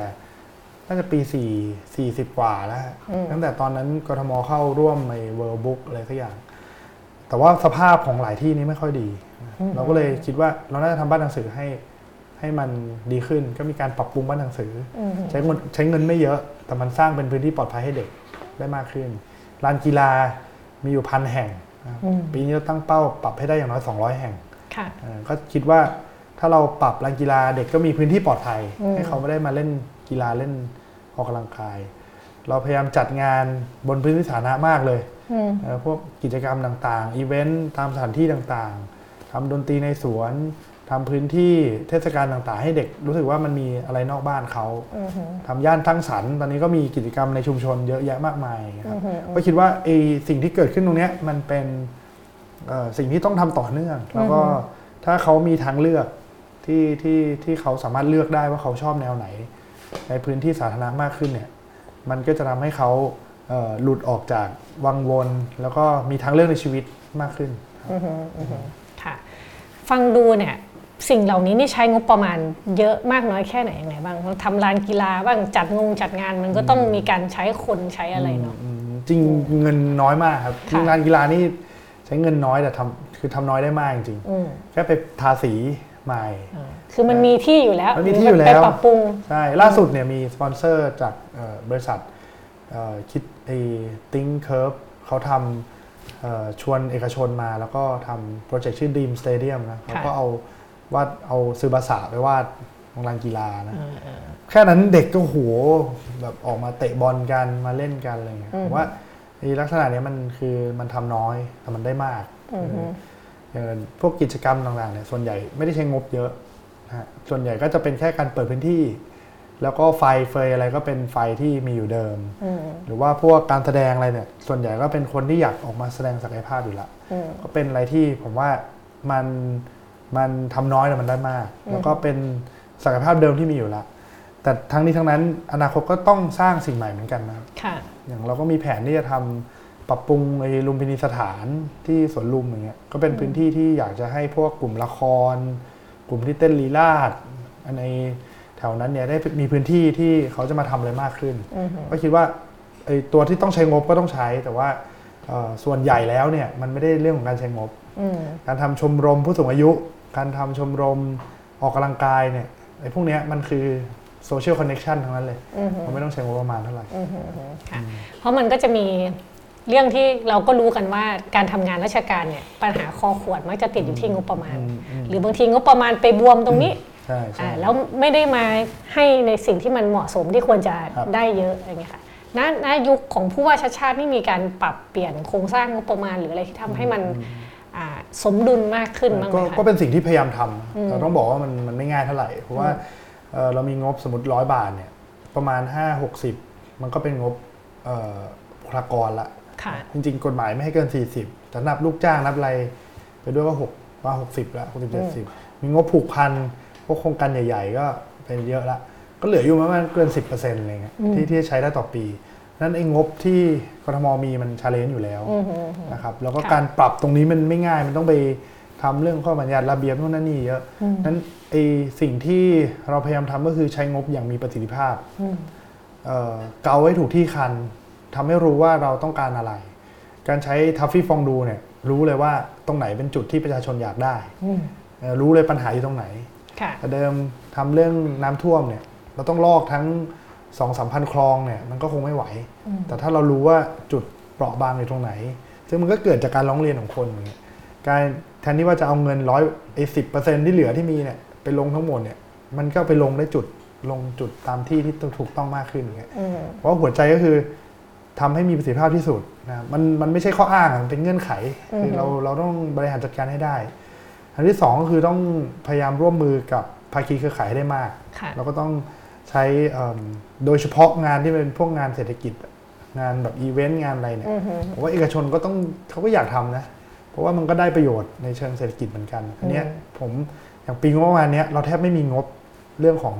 น่าจะปี4 40 กว่าแล้วฮะอืมตั้งแต่ตอนนั้นกทมเข้าร่วมใน World Book อะไรสักอย่าง แต่ว่าสภาพของหลายที่นี้ไม่ค่อยดี เราก็เลยคิดว่าเราน่าจะทำบ้านหนังสือให้ ให้มันดีขึ้นก็มีการปรับปรุงบ้านหนังสืออืมใช้เงินใช้เงินไม่เยอะแต่มันสร้างเป็นพื้นที่ปลอดภัยให้เด็กได้มากขึ้นลานกีฬามีอยู่พันแห่งนะครับอืมปีนี้เราตั้งเป้าปรับให้ได้อย่างน้อย 200 แห่งค่ะเอ่อก็คิดว่าถ้าเราปรับลานกีฬาเด็กก็มีพื้นที่ปลอดภัยอืมให้เขาไม่ได้มาเล่นกีฬาเล่นออกกำลังกาย เราพยายามจัดงานบนพื้นที่สาธารณะมากเลยอืมเอ่อพวกกิจกรรมต่างๆ อีเวนต์ตามสถานที่ต่างๆทำดนตรีในสวน ทำพื้นที่เทศกาลต่างๆ ให้เด็กรู้สึกว่ามันมีอะไรนอกบ้านเขาอืมทำย่านทั้งสรรค์ตอนนี้ก็มีกิจกรรมในชุมชนเยอะแยะมากมายครับอืมก็คิดว่าไอ้สิ่งที่เกิดขึ้นตรงเนี้ยมันเป็นเอ่อสิ่งที่ต้องทำต่อเนื่อง แล้วก็ถ้าเขามีทางเลือกที่ที่ที่เขาสามารถเลือกได้ว่าเขาชอบแนวไหน ในพื้นที่สาธารณะมากขึ้นเนี่ยมันก็จะทำให้เขาเอ่อหลุดออกจากวังวน แล้วก็มีทางเลือกในชีวิตมากขึ้นอืมอืมค่ะฟังดูเนี่ย สิ่งเหล่านี้นี่ใช้งบประมาณเยอะมากน้อยแค่ไหนยังไงบ้างทำลานกีฬาบ้างจัดงงจัดงานมันก็ต้องมีการใช้คนใช้อะไรเนาะอืมจริงเงินน้อยมากครับค่ะจริงงานกีฬานี่ใช้เงินน้อยแต่ทำคือทำน้อยได้มากจริงอืมๆแค่ไปทาสีใหม่อ่าคือมันมีที่อยู่แล้วมันมีที่อยู่แล้วไปปรับปรุงใช่ล่าสุดเนี่ยมีสปอนเซอร์จากเอ่อบริษัทเอ่อคิดไอ้ติ้งเคิร์ฟเขาทำเอ่อชวนเอกชนมาแล้วก็ทำโปรเจกต์ชื่อ Dream Stadium นะเขาก็เอา วาดเอาซื้อบาษาไปวาดโรงแรมกีฬานะแค่นั้นเด็กก็โหแบบออกมาเตะบอลกันมาเล่นกันอะไรเงี้ยอืมผมว่าไอ้ลักษณะเนี้ยมันคือมันทำน้อยแต่มันได้มากอืมเอออย่างพวกกิจกรรมต่างๆเนี่ยส่วนใหญ่ไม่ได้ใช้งบเยอะนะฮะส่วนใหญ่ก็จะเป็นแค่การเปิดพื้นที่ แล้วก็ไฟเฟยอะไรก็เป็นไฟที่มีอยู่เดิมอืมหรือว่าพวกการแสดงอะไรเนี่ย ส่วนใหญ่ก็เป็นคนที่อยากออกมาแสดงศักยภาพอยู่แล้วอืมก็เป็นอะไรที่ผมว่ามัน มันทำน้อยแต่มันได้มาก แล้วก็เป็นศักยภาพเดิมที่มีอยู่แล้วแต่ทั้งนี้ทั้งนั้นอนาคตก็ต้องสร้างสิ่งใหม่เหมือนกันนะครับค่ะอย่างเราก็มีแผนที่จะทำปรับปรุงไอ้ลุมพินีสถานที่สวนลุมอย่างเงี้ยก็เป็นพื้นที่ที่อยากจะให้พวกกลุ่มละคร กลุ่มที่เต้นลีลาดในแถวนั้นเนี่ยได้มีพื้นที่ที่เขาจะมาทำอะไรมากขึ้นอืมก็คิดว่าไอ้ตัวที่ต้องใช้งบก็ต้องใช้ แต่ว่าเอ่อส่วนใหญ่แล้วเนี่ยมันไม่ได้เรื่องของการใช้งบอืมการทำชมรมผู้สูงอายุ การทำชมรมออกกำลังกายเนี่ยไอ้พวกเนี้ยมันคือ social connection ทั้งนั้นเลยอืมมันไม่ต้องใช้งบประมาณเท่าไหร่อืมค่ะเพราะมันก็จะมีเรื่องที่เราก็รู้กันว่าการทำงานราชการเนี่ยปัญหาคอขวดมักจะติดอยู่ที่งบประมาณอืมอืมหรือบางทีงบประมาณไปบวมตรงนี้ใช่ใช่อ่าแล้วไม่ได้มาให้ในสิ่งที่มันเหมาะสมที่ควรจะครับได้เยอะอะไรเงี้ยค่ะณณยุคของผู้ว่าชาติชาตินี่มีการปรับเปลี่ยนโครงสร้างงบประมาณหรืออะไรที่ทำให้มันอ่า สมดุลมากขึ้นบ้างไหก็มก็คะเป็นสิ่งที่พยายามทำแต่ต้องบอกว่ามันมันไม่ง่ายเท่าไหร่ เพราะว่าเอ่อเรามีงบสมมติร้อยบาทเนี่ยประมาณ 5 60 มันก็เป็นงบเอ่อบุคลากรละค่ะจริงๆ กฎหมายไม่ให้เกิน 40แต่นับลูกจ้างนับอะไรไปด้วยก็6ว่า 60แล้ว60 70 มีงบผูกพันพวกโครงการใหญ่ ๆ ก็เป็นเยอะละก็เหลืออยู่ประมาณเกิน 10%อะไรเงี้ยที่ที่จะใช้ได้ต่อปี นั้นไอ้งบที่กทมมีมัน challenge อยู่แล้วอือหือนะครับแล้วก็ค่ะการปรับตรงนี้มันไม่ง่ายมันต้องไปทำเรื่องข้อบัญญัติระเบียบนู่นนั่นนี่เยอะอืมนั้นไอ้สิ่งที่เราพยายามทำก็คือใช้งบอย่างมีประสิทธิภาพอืมเอ่อเกาไว้ถูกที่คันทำให้รู้ว่าเราต้องการอะไร การใช้ Traffy Fondue เนี่ยรู้เลยว่าตรงไหนเป็นจุดที่ประชาชนอยากได้อืมเอ่อรู้เลยปัญหาอยู่ตรงไหนค่ะแต่เดิมทำเรื่องน้ำท่วมเนี่ยเราต้องลอกทั้ง สองสามพันคลองเนี่ยมันก็คงไม่ไหวอืมแต่ถ้าเรารู้ว่าจุดเปราะบางอยู่ตรงไหน ซึ่งมันก็เกิดจากการร้องเรียนของคนอย่างเงี้ยการแทนที่ว่าจะเอาเงินร้อยไอ้สิบเปอร์เซ็นที่เหลือที่มีเนี่ยไปลงทั้งหมดเนี่ยมันก็ไปลงได้จุดลงจุดตามที่ที่ถูกต้องมากขึ้นอย่างเงี้ยอืมเพราะว่าหัวใจก็คือทำให้มีประสิทธิภาพที่สุดนะมันมันไม่ใช่ข้ออ้างอะมันเป็นเงื่อนไขคือเราเราต้องบริหารจัดการให้ได้ อันที่สองก็คือต้องพยายามร่วมมือกับภาคีเครือข่ายให้ได้มากค่ะเราก็ต้องใช้เอิ่มโดยเฉพาะงานที่เป็นพวกงานเศรษฐกิจงานแบบอีเวนต์งานอะไรเนี่ยอือหือผมว่าเอกชนก็ต้องเขาก็อยากทำนะ เพราะว่ามันก็ได้ประโยชน์ในเชิงเศรษฐกิจเหมือนกัน อันเนี้ยอืมผมอย่างปีงบประมาณเนี้ยเราแทบไม่มีงบเรื่องของ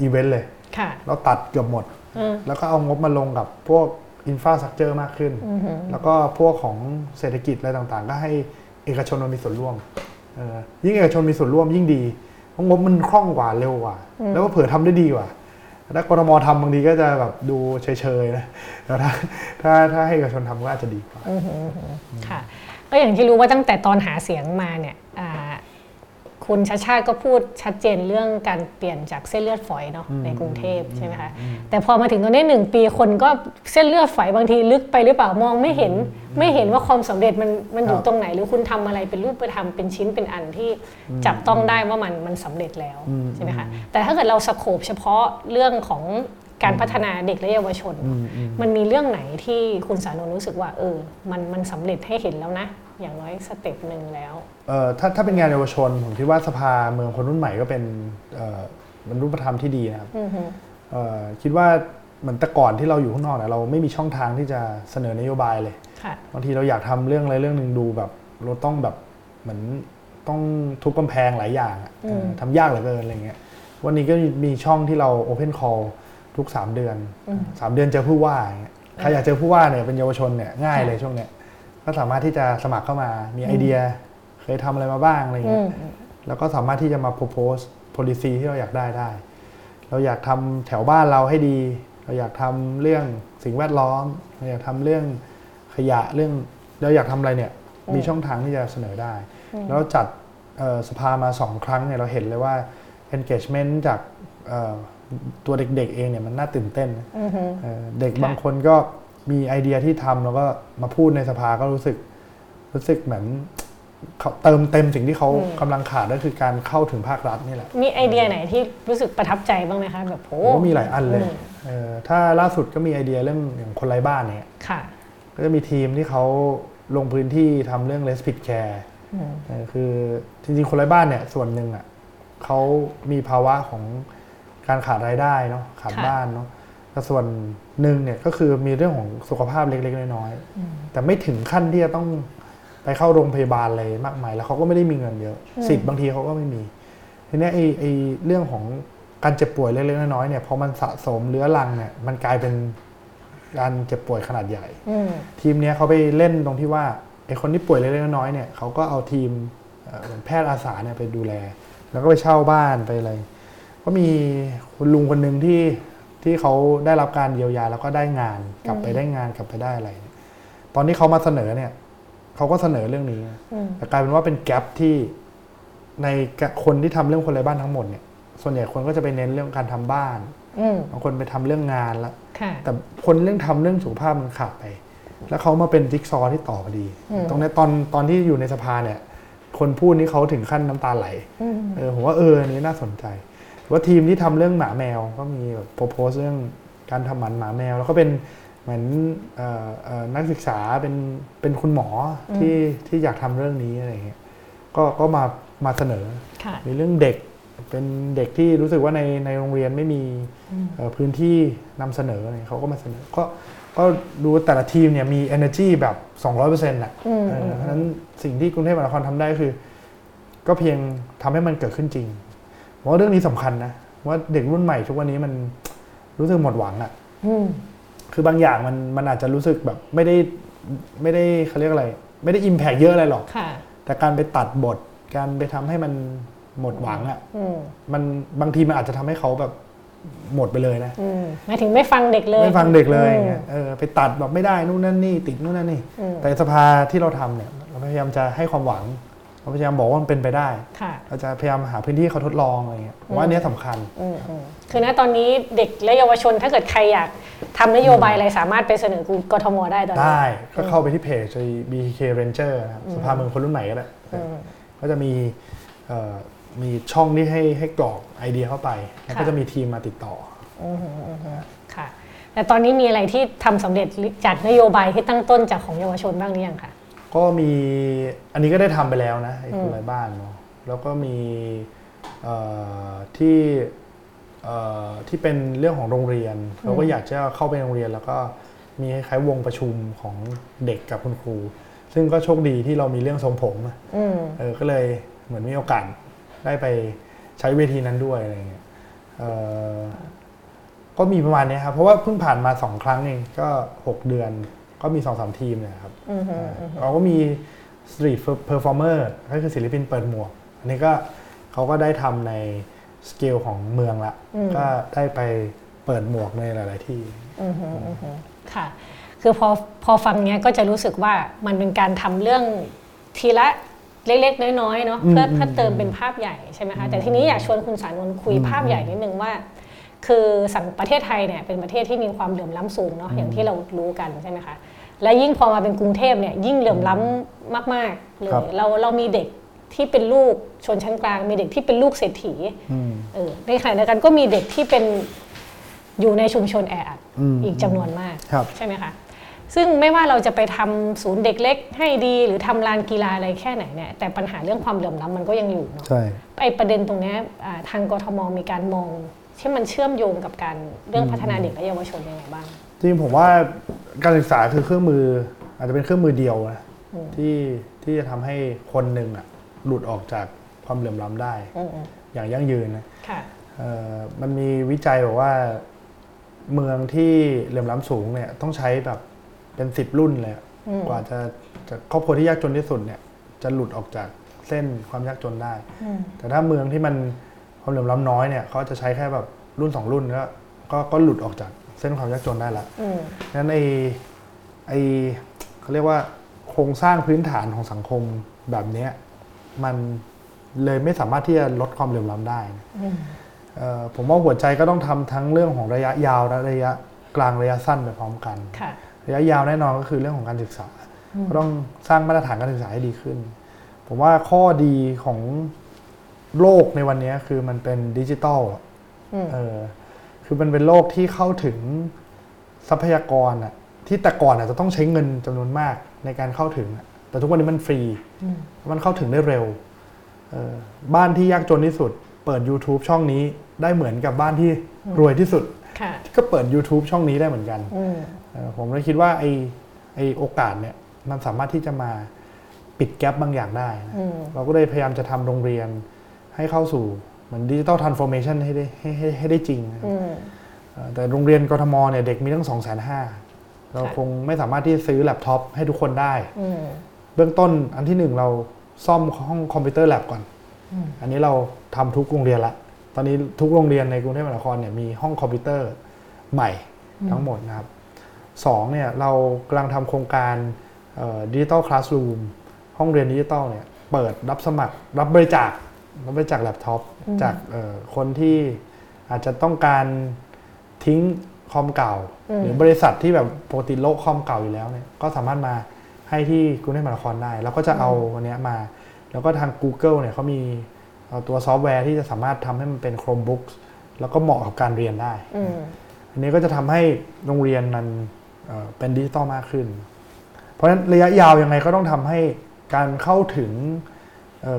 อีเวนต์เลยค่ะเราตัดเกือบหมดอืมแล้วก็เอางบมาลงกับพวกอินฟราสตรักเจอร์มากขึ้นอือหือแล้วก็พวกของเศรษฐกิจอะไรต่างๆ ก็ให้เอกชนมันมีส่วนร่วมเออยิ่งเอกชนมีส่วนร่วมยิ่งดี เพราะงบมันคล่องกว่าเร็วกว่า แล้วก็เผื่อทำได้ดีกว่า ถ้ากรมทำบางทีก็จะแบบดูเฉยๆนะแต่ถ้าถ้าถ้าให้เอกชนทำก็อาจจะดีกว่าค่ะก็อย่างที่รู้ว่าตั้งแต่ตอนหาเสียงมาเนี่ยอ่า คุณชาติชาติก็พูดชัดเจนเรื่องการเปลี่ยนจากเส้นเลือดฝอยเนาะในกรุงเทพใช่ไหมคะแต่พอมาถึงตรงนี้หนึ่งปีคนก็เส้นเลือดฝอยบางทีลึกไปหรือเปล่ามองไม่เห็นไม่เห็นว่าความสำเร็จมันมันอยู่ครับตรงไหน หรือคุณทำอะไรเป็นรูปธรรมเป็นชิ้นเป็นอันที่จับต้องได้ว่ามันมันสำเร็จแล้วใช่ไหมคะแต่ถ้าเกิดเรา scope เฉพาะเรื่องของการพัฒนาเด็กและเยาวชน มันมีเรื่องไหนที่คุณศานนท์รู้สึกว่าเออมันมันสำเร็จให้เห็นแล้วนะ อย่างน้อย step หนึ่งแล้วเอ่อถ้าถ้าเป็นงานเยาวชน ผมคิดว่าสภาเมืองคนรุ่นใหม่ก็เป็นเอ่อมันรูปธรรมที่ดีนะครับอือฮึเอ่อคิดว่าเหมือนแต่ก่อนที่เราอยู่ข้างนอกเนี่ยเราไม่มีช่องทางที่จะเสนอนโยบายเลย ค่ะ บางทีเราอยากทำเรื่องอะไรเรื่องหนึ่งดูแบบเราต้องแบบเหมือนต้องทุบกำแพงหลายอย่างอะเออทำยากเหลือเกินอะไรเงี้ยวันนี้ก็มีช่องที่เรา Open Call ทุก 3 เดือน 3 เดือนเจอผู้ว่าอย่างเงี้ยใครอยากเจอผู้ว่าเนี่ยเป็นเยาวชนเนี่ยง่ายเลยช่วงเนี้ย ก็สามารถที่จะสมัครเข้ามา มีไอเดีย เคยทำอะไรมาบ้างอะไรอืเงี้ยมแล้วก็สามารถที่จะมา propose policy ที่เราอยากได้ได้ เราอยากทำแถวบ้านเราให้ดี เราอยากทำเรื่องสิ่งแวดล้อม เราอยากทำเรื่องขยะเรื่อง เราอยากทำอะไรเนี่ย มีช่องทางที่จะเสนอได้ แล้วเราจัดเอ่อสภามาสองครั้งเนี่ยเราเห็นเลยว่า engagement จากเอ่อตัวเด็กๆเองเนี่ยมันน่าตื่นเต้นนะอือฮึเอ่อเด็กค่ะบางคนก็ มีไอเดียที่ทำแล้วก็มาพูดในสภาก็รู้สึก รู้สึกเหมือนเขาเติมเต็มสิ่งที่เขากำลังขาดก็คือการเข้าถึงภาครัฐนี่แหละ มีไอเดียไหนที่รู้สึกประทับใจบ้างไหมคะแบบโหโอ้มีหลายอันเลยอืมเอ่อถ้าล่าสุดก็มีไอเดียเรื่องอย่างคนไร้บ้านเนี่ยค่ะก็จะมีทีมที่เขาลงพื้นที่ทำเรื่อง respite care อืมเอ่อคือจริงๆ คนไร้บ้านเนี่ยส่วนหนึ่งอะเขามีภาวะของการขาดรายได้เนาะขาดค่ะบ้านเนาะ แต่ส่วนหนึ่งเนี่ยก็คือมีเรื่องของสุขภาพเล็กๆน้อยๆแต่ไม่ถึงขั้นที่จะต้องไปเข้าโรงพยาบาลอะไรมากมายแล้วเขาก็ไม่ได้มีเงินเยอะสิทธิ์บางทีเขาก็ไม่มีทีเนี้ยไอ้ไอ้เรื่องของการเจ็บป่วยเล็กๆน้อยๆเนี่ยพอมันสะสมเรื้อรังเนี่ยมันกลายเป็นการเจ็บป่วยขนาดใหญ่อืมทีมเนี้ยเขาไปเล่นตรงที่ว่าไอ้คนที่ป่วยเล็กๆน้อยๆเนี่ยเขาก็เอาทีมเอ่อเหมือนแพทย์อาสาเนี่ยไปดูแล แล้วก็ไปเช่าบ้านไปอะไรก็มีคุณลุงคนหนึ่งที่ ที่เขาได้รับการเยียวยาแล้วก็ได้งานกลับไปได้งานกลับไปได้อะไรเนี่ยตอนที่เขามาเสนอเนี่ยเขาก็เสนอเรื่องนี้อืมแต่กลายเป็นว่าเป็นแกลบที่ในคนที่ทำเรื่องคนไร้บ้านทั้งหมดเนี่ย ส่วนใหญ่คนก็จะไปเน้นเรื่องการทำบ้านอืมบางคนไปทำเรื่องงานละค่ะแต่คนเรื่องทำเรื่องสุขภาพมันขาดไป แล้วเขามาเป็นจิ๊กซอว์ที่ต่อพอดีอืมตรงเนี้ยตอนตอนที่อยู่ในสภาเนี่ย คนพูดนี่เขาถึงขั้นน้ำตาไหลอืมเออผมว่าเอออันนี้น่าสนใจ ว่าทีมที่ทำเรื่องหมาแมวก็มีแบบโพสเรื่องการทำหมันหมาแมว แล้วก็เป็นเหมือนเอ่อเอ่อนักศึกษาเป็นเป็นคุณหมอที่ที่อยากทำเรื่องนี้อะไรเงี้ยก็ก็มามาเสนอค่ะมีเรื่องเด็กเป็นเด็กที่รู้สึกว่าในในโรงเรียนไม่มีเอ่อพื้นที่นำเสนออะไรเขาก็มาเสนอก็ก็ดูแต่ละทีมเนี่ยมี energy แบบ 200%แหละอืมเออเพราะฉะนั้นสิ่งที่กรุงเทพมหานครทำได้คือ ก็เพียงทำให้มันเกิดขึ้นจริง ผมว่าเรื่องนี้สำคัญนะว่าเด็กรุ่นใหม่ทุกวันนี้มันรู้สึกหมดหวังอะอืมคือบางอย่างมันมันอาจจะรู้สึกแบบไม่ได้ไม่ได้เขาเรียกอะไร ไม่ได้อิมแพกเยอะอะไรหรอกค่ะแต่การไปตัดบท การไปทำให้มันหมดหวังอะอืมมันบางทีมันอาจจะทำให้เขาแบบหมดไปเลยนะอืมหมายถึงไม่ฟังเด็กเลย ไม่ฟังเด็กเลยอืมอย่างเงี้ยเออไปตัดแบบไม่ได้นู่นนั่นนี่ ติดนู่นนั่นนี่อืมแต่สภาที่เราทำเนี่ย เราพยายามจะให้ความหวัง เราพยายามบอกว่ามันเป็นไปได้ค่ะเราจะพยายามหาพื้นที่ให้เขาทดลองอะไรเงี้ยผมว่าอันเนี้ยสำคัญอืมอืมคือณตอนนี้เด็กและเยาวชนถ้าเกิดใครอยากทำนโยบายอะไรสามารถไปเสนอกทมได้ตอนนี้ได้ก็เข้าไปที่เพจ BK Ranger นะครับสภาเมืองคนรุ่นใหม่ก็ได้อืมก็จะมีเอ่อมีช่องที่ให้ให้กรอกไอเดียเข้าไป แล้วก็ค่ะจะมีทีมมาติดต่ออืมอืมอืมค่ะแต่ตอนนี้มีอะไรที่ทำสำเร็จจากนโยบายที่ตั้งต้นจากของเยาวชนบ้างหรือยังคะ ก็มีอันนี้ก็ได้ทำไปแล้วนะไอ้คนอืมไร้บ้านเนาะแล้วก็มีเอ่อที่เอ่อที่เป็นเรื่องของโรงเรียนเราก็อยากจะเข้าไปโรงเรียน แล้วก็มีคล้ายๆวงประชุมของเด็กกับคุณครู ซึ่งก็โชคดีที่เรามีเรื่องทรงผมอะอืมเออก็เลยเหมือนมีโอกาสได้ไปใช้เวทีนั้นด้วยอะไรเงี้ยเอ่อก็มีประมาณเนี้ยครับเพราะว่าเพิ่งผ่านมาสองครั้งเองก็หกเดือน ก็มีสองสามทีมเนี่ยครับอืมอืมอืมเราก็มี Street Performer ก็คือศิลปินเปิดหมวก อันนี้ก็เขาก็ได้ทำในสเกลของเมืองละ ก็ได้ไปเปิดหมวกในหลาย ๆ ที่อืมอืมอืมอืมค่ะ คือพอพอฟังเนี้ยก็จะรู้สึกว่ามันเป็นการทำเรื่องทีละเล็ก ๆ น้อย ๆ เนาะอืมเพื่ออืมเพื่อเติมเป็นภาพใหญ่ใช่ไหมคะ แต่ทีนี้อยากชวนคุณสารนนท์คุยภาพใหญ่นิดนึงว่าคือสังประเทศไทยเนี่ยเป็นประเทศที่มีความเหลื่อมล้ำสูงเนาะอย่างที่เรารู้กันใช่ไหมคะ และยิ่งพอมาเป็นกรุงเทพเนี่ยยิ่งเหลื่อมล้ำมากๆเลครัยบเราเรามีเด็กที่เป็นลูกชนชั้นกลาง มีเด็กที่เป็นลูกเศรษฐีอืมเออในขณะเดียวกันก็มีเด็กที่เป็นอยู่ในชุมชนแออัดอืมอีกจำนวนมากครับใช่ไหมคะซึ่งไม่ว่าเราจะไปทำศูนย์เด็กเล็ก ให้ดีหรือทำลานกีฬาอะไรแค่ไหนเนี่ยแต่ปัญหาเรื่องความเหลื่อมล้ำมันก็ยังอยู่เนาะใช่ไอประเด็นตรงเนี้ยอ่าทางกทมมีการมองที่มันเชื่อมโยงกับการเรื่องพัฒนาเด็กและเยาวชนยังไงบ้าง จริงผมว่าการศึกษาคือเครื่องมือ อาจจะเป็นเครื่องมือเดียวนะอืมที่ที่จะทำให้คนหนึ่งอะหลุดออกจากความเหลื่อมล้ำได้ อืมอืมอย่างยั่งยืนนะค่ะ เอ่อมันมีวิจัยบอกว่าเมืองที่เหลื่อมล้ำสูงเนี่ยต้องใช้แบบเป็นสิบรุ่นเลยอะอืม กว่าจะจะครอบครัวที่ยากจนที่สุดเนี่ยจะหลุดออกจากเส้นความยากจนได้ อืมแต่ถ้าเมืองที่มันความเหลื่อมล้ำน้อยเนี่ยเขาจะใช้แค่แบบรุ่นสองรุ่นก็ก็ก็หลุดออกจาก เส้นความยากจนได้ละอืมงั้นไอไอเขาเรียกว่าโครงสร้างพื้นฐานของสังคมแบบเนี้ยมันเลยไม่สามารถที่จะลดความเหลื่อมล้ำได้นะอืมเอ่อผมว่าหัวใจก็ต้องทำทั้งเรื่องของระยะยาวและระยะกลางระยะสั้นไปพร้อมกันค่ะระยะยาวแน่นอนก็คือเรื่องของการศึกษาก็ต้องสร้างมาตรฐานการศึกษาให้ดีขึ้น ผมว่าข้อดีของโลกในวันนี้คือมันเป็นดิจิตอลอะอืมเออ คือมันเป็นโลกที่เข้าถึงทรัพยากรอะที่แต่ก่อนอาจจะต้องใช้เงินจำนวนมากในการเข้าถึงอะแต่ทุกวันนี้มันฟรีอืมมันเข้าถึงได้เร็วเออบ้านที่ยากจนที่สุด เปิด YouTube ช่องนี้ได้เหมือนกับบ้านที่รวยที่สุดค่ะก็เปิด YouTube ช่องนี้ได้เหมือนกันอืมเอ่อผมเลยคิดว่าไอไอโอกาสเนี่ยมันสามารถที่จะมาปิด gap บางอย่างได้นะอืมเราก็เลยพยายามจะทำโรงเรียนให้เข้าสู่ เหมือนดิจิ t a ลทรานส์ฟอร์เมชันให้ได้ให้ให้ให้ได้จริงนะครับอืมเอ่อแต่โรงเรียนกทมเนี่ยเด็กมีตั้ง2 5 0 0 0เราค่ะคงไม่สามารถที่จะซื้อแล็ปท็อปให้ทุกคนได้อืมเบื้องต้นอันที่หนึ่งเราซ่อมห้องคอมพิวเตอร์แลบก่อนอืมอันนี้เราทำทุกโรงเรียนละ ตอนนี้ทุกโรงเรียนในกรุงเทพมหานครเนี่ยมีห้องคอมพิวเตอร์ใหม่ทั้งหมดนะครับสองเนี่ยเรากำลังทำโครงการ digital classroom ห้องเรียนดิจิตอลเนี่ยเปิดรับสมัครรับบริจาครับบริจาคแล็ปท็อปจากเอ่อคนที่อาจจะต้องการทิ้งคอมเก่าอืมหรือบริษัทที่แบบปกติโละคอมเก่าอยู่แล้วเนี่ยก็สามารถมาให้ที่กรุงเทพมหานครได้ แล้วก็จะเอาอันเนี้ยมา แล้วก็ทาง Google เนี่ยเขามีเอ่อตัวซอฟต์แวร์ที่จะสามารถทำให้มันเป็น Chromebooks แล้วก็เหมาะกับการเรียนได้อืมอันนี้ก็จะทำให้โรงเรียนมันเอ่อเป็นดิจิตอลมากขึ้น เพราะฉะนั้นระยะยาวยังไงก็ต้องทำให้การเข้าถึงเอ่อ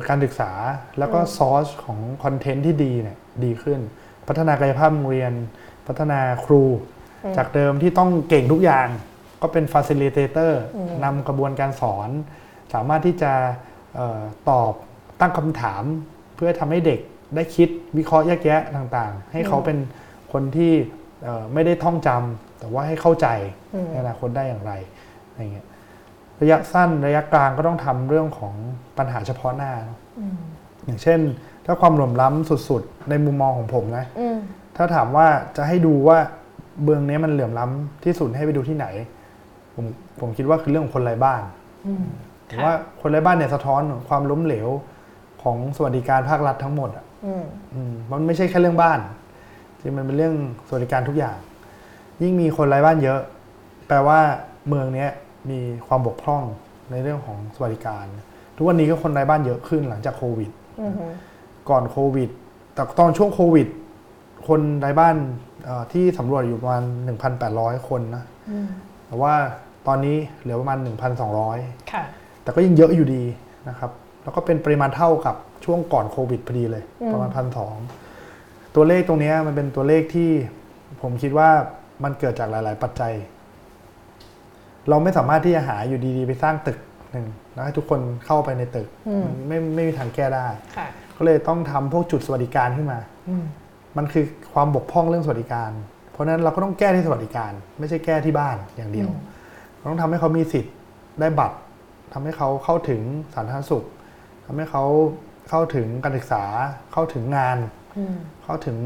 การศึกษาแล้วก็ซอสของคอนเทนต์ที่ดีเนี่ยดีขึ้น พัฒนากายภาพโรงเรียน พัฒนาครูอืมจากเดิมที่ต้องเก่งทุกอย่าง ก็เป็น facilitator อืมนำกระบวนการสอน สามารถที่จะเออตอบตั้งคำถาม เพื่อทำให้เด็กได้คิดวิเคราะห์แยกแยะต่างๆ ให้เขาเป็นคนที่เอ่อไม่ได้ท่องจำแต่ว่าให้เข้าใจอืมในอนาคตได้อย่างไรอะไรเงี้ย ระยะสั้นระยะกลางก็ต้องทำเรื่องของปัญหาเฉพาะหน้าเนอะอืมอย่างเช่น ถ้าความเหลื่อมล้ำสุดๆ ในมุมมองของผมนะอืมถ้าถามว่าจะให้ดูว่าเมืองนี้มันเหลื่อมล้ำที่สุดให้ไปดูที่ไหน ผมผมคิดว่าคือเรื่องของคนไร้บ้านอืมผมว่าคนไร้บ้านเนี่ยสะท้อนความล้มเหลวของสวัสดิการภาครัฐทั้งหมดอะอืมอืมมันไม่ใช่แค่เรื่องบ้านจริงมันเป็นเรื่องสวัสดิการทุกอย่าง ยิ่งมีคนไร้บ้านเยอะ แปลว่าเมืองเนี้ย มีความบกพร่องในเรื่องของสวัสดิการ ทุกวันนี้ก็คนไร้บ้านเยอะขึ้นหลังจากโควิดอืมก่อนโควิด แต่ตอนช่วงโควิด คนไร้บ้านเอ่อที่สำรวจอยู่ประมาณ 1,800 คนนะอืมแต่ว่าตอนนี้เหลือประมาณ 1,200ค่ะแต่ก็ยังเยอะอยู่ดีนะครับ แล้วก็เป็นปริมาณเท่ากับช่วงก่อนโควิดพอดีเลยอืมประมาณพันสองตัวเลขตรงเนี้ยมันเป็นตัวเลขที่ผมคิดว่ามันเกิดจากหลาย ๆ ปัจจัย เราไม่สามารถที่จะหาอยู่ดีๆ ไปสร้างตึกหนึ่งแล้วให้ทุกคนเข้าไปในตึกอืมมันไม่ไม่มีทางแก้ได้ค่ะก็เลยต้องทำพวกจุดสวัสดิการขึ้นมาอืมมันคือความบกพร่องเรื่องสวัสดิการ เพราะฉะนั้นเราก็ต้องแก้ที่สวัสดิการ ไม่ใช่แก้ที่บ้านอย่างเดียวเราต้องทำให้เขามีสิทธิ์ได้บัตรทำให้เขาเข้าถึงสาธารณสุขทำให้เขาเข้าถึงการศึกษาเข้าถึงงานอืมเข้าถึง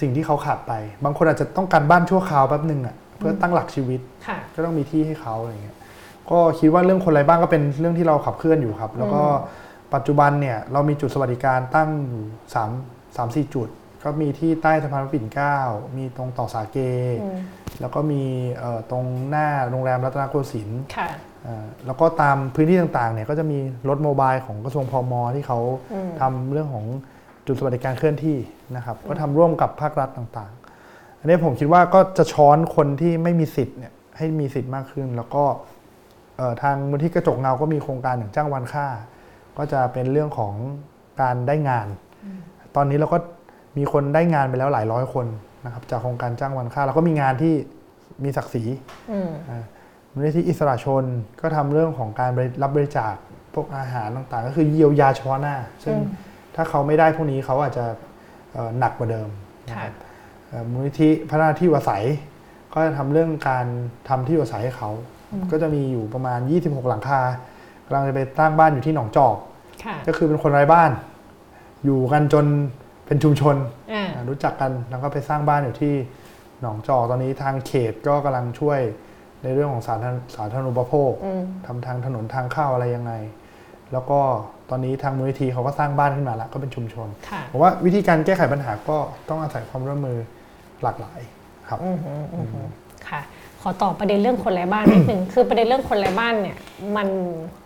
สิ่งที่เขาขาดไป บางคนอาจจะต้องการบ้านชั่วคราวแป๊บหนึ่งอะ เพื่อตั้งหลักชีวิตค่ะก็ต้องมีที่ให้เขาอะไรเงี้ยก็คิดว่าเรื่องคนไร้บ้านก็เป็นเรื่องที่เราขับเคลื่อนอยู่ครับ แล้วก็ปัจจุบันเนี่ยเรามีจุดสวัสดิการตั้งอยู่สามสามสี่จุด ก็มีที่ใต้สะพานพระปิ่นเกล้ามีตรงต่อสาเกอืมแล้วก็มีเอ่อตรงหน้าโรงแรมรัตนโกสินทร์ค่ะเอ่อแล้วก็ตามพื้นที่ต่างๆเนี่ยก็จะมีรถโมบายของกระทรวงพมที่เขาอืมทำเรื่องของจุดสวัสดิการเคลื่อนที่นะครับ ก็ทำร่วมกับภาครัฐต่างๆ อันนี้ผมคิดว่าก็จะช้อนคนที่ไม่มีสิทธิ์เนี่ยให้มีสิทธิ์มากขึ้น แล้วก็เอ่อทางมูลที่กระจกเงาก็มีโครงการอย่างจ้างวันค่า ก็จะเป็นเรื่องของการได้งาน ตอนนี้เราก็มีคนได้งานไปแล้วหลายร้อยคนนะครับจากโครงการจ้างวันค่าแล้วก็มีงานที่มีศักดิ์ศรีอืมมูลนิธิอิสระชนก็ทำเรื่องของการบริรับบริจาคพวกอาหารต่างๆ ก็คือเยียวยาเฉพาะหน้า ซึ่งอืมถ้าเขาไม่ได้พวกนี้เขาอาจจะเอ่อหนักกว่าเดิมนะค่ะครับเอ่อ มูลนิธิพัฒนาที่อยู่อาศัย ก็จะทำเรื่องการทำที่อยู่อาศัยให้เขา ก็จะมีอยู่ประมาณ 26 หลังคากำลังจะไปตั้งบ้านอยู่ที่หนองจอก ค่ะ ก็คือเป็นคนไร้บ้าน อยู่กันจนเป็นชุมชนอ่า อ่ารู้จักกันแล้วก็ไปสร้างบ้านอยู่ที่หนองจอกตอนนี้ทางเขตก็กำลังช่วยในเรื่องของสาธารณสาธารณูปโภคอืม ทำทางถนนทางเข้าอะไรยังไง แล้วก็ตอนนี้ทางมูลนิธิเขาก็สร้างบ้านขึ้นมาแล้วก็เป็นชุมชนค่ะ ผมว่าวิธีการแก้ไขปัญหาก็ต้องอาศัยความร่วมมือ หลากหลายครับอืมอืมอืมอืมค่ะขอตอบประเด็นเรื่องคนไร้บ้านนิดหนึ่งคือประเด็นเรื่องคนไร้บ้านเนี่ยมัน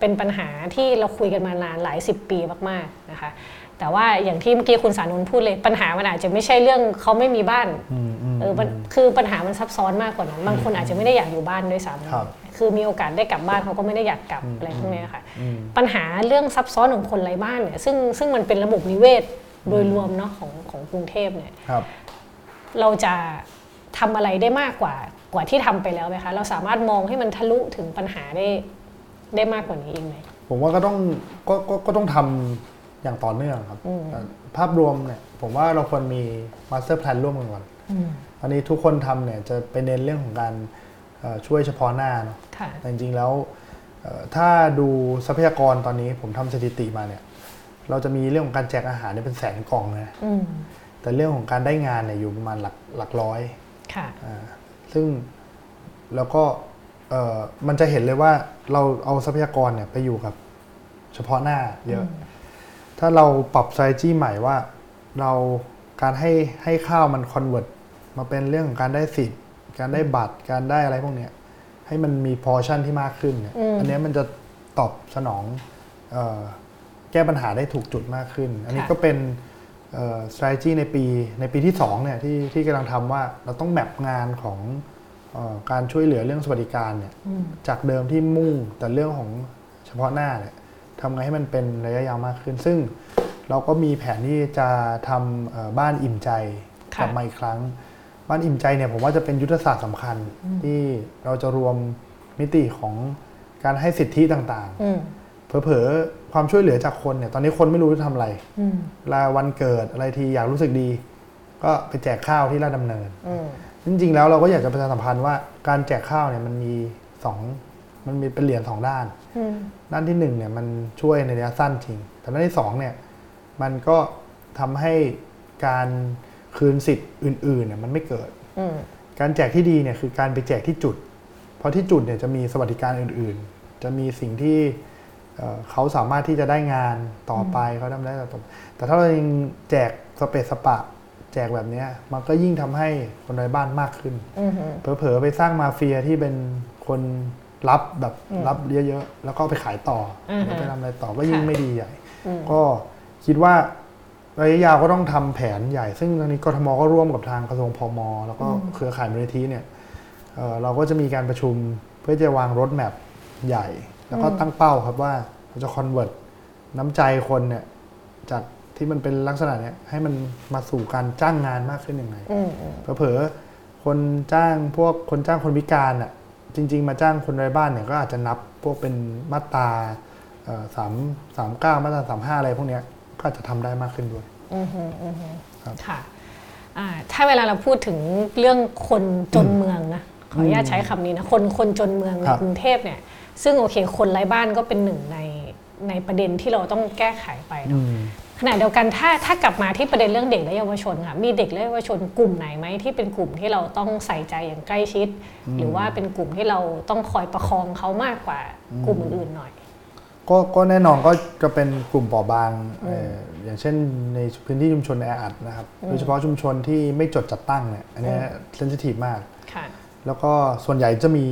เป็นปัญหาที่เราคุยกันมานานหลายสิบปีมากๆนะคะ แต่ว่าอย่างที่เมื่อกี้คุณสานุนพูดเลยปัญหามันอาจจะไม่ใช่เรื่องเขาไม่มีบ้านอืมอืมเออมันคือปัญหามันซับซ้อนมากกว่านั้นบางคนอาจจะไม่ได้อยากอยู่บ้านด้วยซ้ครับำคือมีโอกาสได้กลับบ้านเขาก็ไม่ได้อยากกลับอะไรพวกเนี้ยค่ะอืมปัญหาเรื่องซับซ้อนของคนไร้บ้านเนี่ยซึ่งซึ่งมันเป็นระบบนิเวศโดยรวมเนาะของของกรุงเทพเนี่ยครับ เราจะทำอะไรได้มากกว่ากว่าที่ทำไปแล้วไหมคะ เราสามารถมองให้มันทะลุถึงปัญหาได้ได้มากกว่านี้อีกไหมผมว่าก็ต้องก็ก็ก็ต้องทำอย่างต่อเนื่องครับอืมแต่ภาพรวมเนี่ยผมว่าเราควรมี master plan ร่วมกันก่อนอืมอันนี้ทุกคนทำเนี่ยจะเป็นเน้นเรื่องของการเอ่อช่วยเฉพาะหน้าเนาะค่ะแต่จริงๆแล้วเอ่อถ้าดูทรัพยากรตอนนี้ผมทำสถิติมาเนี่ย เราจะมีเรื่องของการแจกอาหารเนี่ยเป็นแสนกล่องนะอืม แต่เรื่องของการได้งานเนี่ยอยู่ประมาณหลักหลักร้อยค่ะอ่าซึ่งแล้วก็เอ่อมันจะเห็นเลยว่าเราเอาทรัพยากรเนี่ยไปอยู่กับเฉพาะหน้าเยอะ ถ้าเราปรับ strategy ใหม่ว่าเราการให้ให้ข้าวมัน convert มาเป็นเรื่องของการได้สิทธิ์ การได้บัตรการได้อะไรพวกเนี้ยให้มันมีพอชั่นที่มากขึ้นเนี่ยอืมอันเนี้ยมันจะตอบสนองเออแก้ปัญหาได้ถูกจุดมากขึ้น อันนี้ค่ะก็เป็น เอ่อ strategy ในปีในปีที่ 2 เนี่ยที่ที่กำลังทำว่าเราต้องแมปงานของเออการช่วยเหลือเรื่องสวัสดิการเนี่ยอืมจากเดิมที่มุ่งแต่เรื่องของเฉพาะหน้าเนี่ยทำไงให้มันเป็นระยะยาวมากขึ้น ซึ่งเราก็มีแผนที่จะทำเอ่อบ้านอิ่มใจค่ะกลับมาอีกครั้ง บ้านอิ่มใจเนี่ยผมว่าจะเป็นยุทธศาสตร์สำคัญที่เราจะรวมมิติของการให้สิทธิต่างอืมๆเผลอๆ ความช่วยเหลือจากคนเนี่ย ตอนนี้คนไม่รู้จะทำอะไรอืมเวลาวันเกิดอะไรทีอยากรู้สึกดี ก็ไปแจกข้าวที่ราชดำเนินอืมจริงๆแล้วเราก็อยากจะประชาสัมพันธ์ว่าการแจกข้าวเนี่ยมันมีสองมันมีเป็นเหรียญสองด้านอืมด้านที่หนึ่งเนี่ยมันช่วยในระยะสั้นจริง แต่ด้านที่สองเนี่ยมันก็ทำให้การคืนสิทธิ์อื่นๆเนี่ยมันไม่เกิดอืมการแจกที่ดีเนี่ยคือการไปแจกที่จุด เพราะที่จุดเนี่ยจะมีสวัสดิการอื่นๆ จะมีสิ่งที่ เอ่อเขาสามารถที่จะได้งานต่อไปเขาทำได้ต่อไปแต่ถ้าเรายังแจกสเปซสปะ แจกแบบเนี้ยมันก็ยิ่งทำให้คนไร้บ้านมากขึ้นอืมเผลอๆไปสร้างมาเฟียที่เป็นคนรับแบบรับเยอะๆแล้วก็เอาไปขายต่อออฮึแล้วไปทำอะไรต่อก็ยิ่งค่ะไม่ดีใหญ่อืมก็คิดว่าระยะยาวก็ต้องทำแผนใหญ่ ซึ่งตอนนี้กทมก็ร่วมกับทางกระทรวงพม แล้วก็เครือข่ายมูลนิธิเนี่ยเอ่อเราก็จะมีการประชุมเพื่อจะวางรถแมพใหญ่ แล้วก็ตั้งเป้าครับว่าเราจะคอนเวิร์ตน้ำใจคนเนี่ยจากที่มันเป็นลักษณะเนี้ยให้มันมาสู่การจ้างงานมากขึ้นยังไงอืมอืมเผลอๆคนจ้างพวกคนจ้างคนพิการอะจริง ๆ มาจ้างคนไร้บ้านเนี่ยก็อาจจะนับพวกเป็นมาตราสามสามเก้ามาตราสามห้าอะไรพวกเนี้ยก็อาจจะทำได้มากขึ้นด้วยอืมอืมอืมครับค่ะอ่าถ้าเวลาเราพูดถึงเรื่องคนจนเมืองนะขออนุญาตใช้คำนี้นะคนคนจนเมืองในครับกรุงเทพเนี่ย ซึ่งโอเค คนไร้บ้านก็เป็นหนึ่งในในประเด็นที่เราต้องแก้ไขไปเนอะขณะเดียวกันถ้าถ้ากลับมาที่ประเด็นเรื่องเด็กและเยาวชนค่ะมีเด็กและเยาวชนกลุ่มไหนไหมที่เป็นกลุ่มที่เราต้องใส่ใจอย่างใกล้ชิด หรือว่าเป็นกลุ่มที่เราต้องคอยประคองเขามากกว่ากลุ่มอื่นๆหน่อย ก็ก็แน่นอนก็จะเป็นกลุ่มเปราะบางเอ่ออย่างเช่นในพื้นที่ชุมชนแออัดนะครับโดยเฉพาะชุมชนที่ไม่จดจัดตั้งเนี่ยอันเนี้เซนซิทีฟมากค่ะแล้วก็ส่วนใหญ่จะมี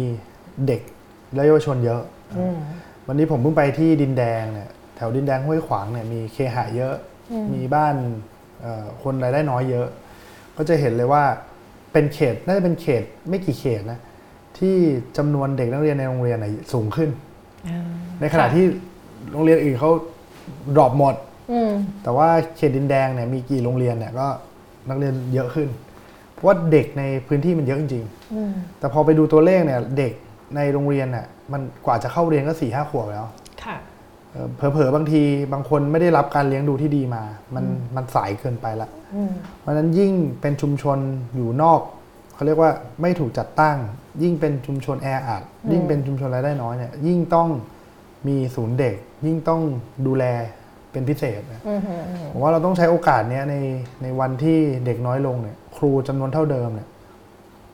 เด็ก และเยาวชนเยอะอืมวันนี้ผมเพิ่งไปที่ดินแดงเนี่ยแถวดินแดงห้วยขวางเนี่ยมีเคหะเยอะ มีบ้านเอ่อคนรายได้น้อยเยอะ ก็จะเห็นเลยว่าเป็นเขตน่าจะเป็นเขตไม่กี่เขตนะที่จำนวนเด็กนักเรียนในโรงเรียนน่ะสูงขึ้น ในขณะที่โรงเรียนอื่นเขาดรอปหมดอืมแต่ว่าเขตดินแดงเนี่ยมีกี่โรงเรียนเนี่ยก็นักเรียนเยอะขึ้น เพราะว่าเด็กในพื้นที่มันเยอะจริงๆอืมแต่พอไปดูตัวเลขเนี่ยเด็ก ในโรงเรียนน่ะมันกว่าจะเข้าเรียนก็สี่ห้าขวบแล้วค่ะเอ่อเผลอๆบางทีบางคนไม่ได้รับการเลี้ยงดูที่ดีมา มันมันสายเกินไปละ อืมเพราะฉะนั้นยิ่งเป็นชุมชนอยู่นอกเขาเรียกว่าไม่ถูกจัดตั้ง ยิ่งเป็นชุมชนแออัดยิ่งเป็นชุมชนรายได้น้อยเนี่ยยิ่งต้องมีศูนย์เด็ก ยิ่งต้องดูแลเป็นพิเศษนะอืมอืมอืมผมว่าเราต้องใช้โอกาสเนี้ยในในวันที่เด็กน้อยลงเนี่ยครูจำนวนเท่าเดิมเนี่ย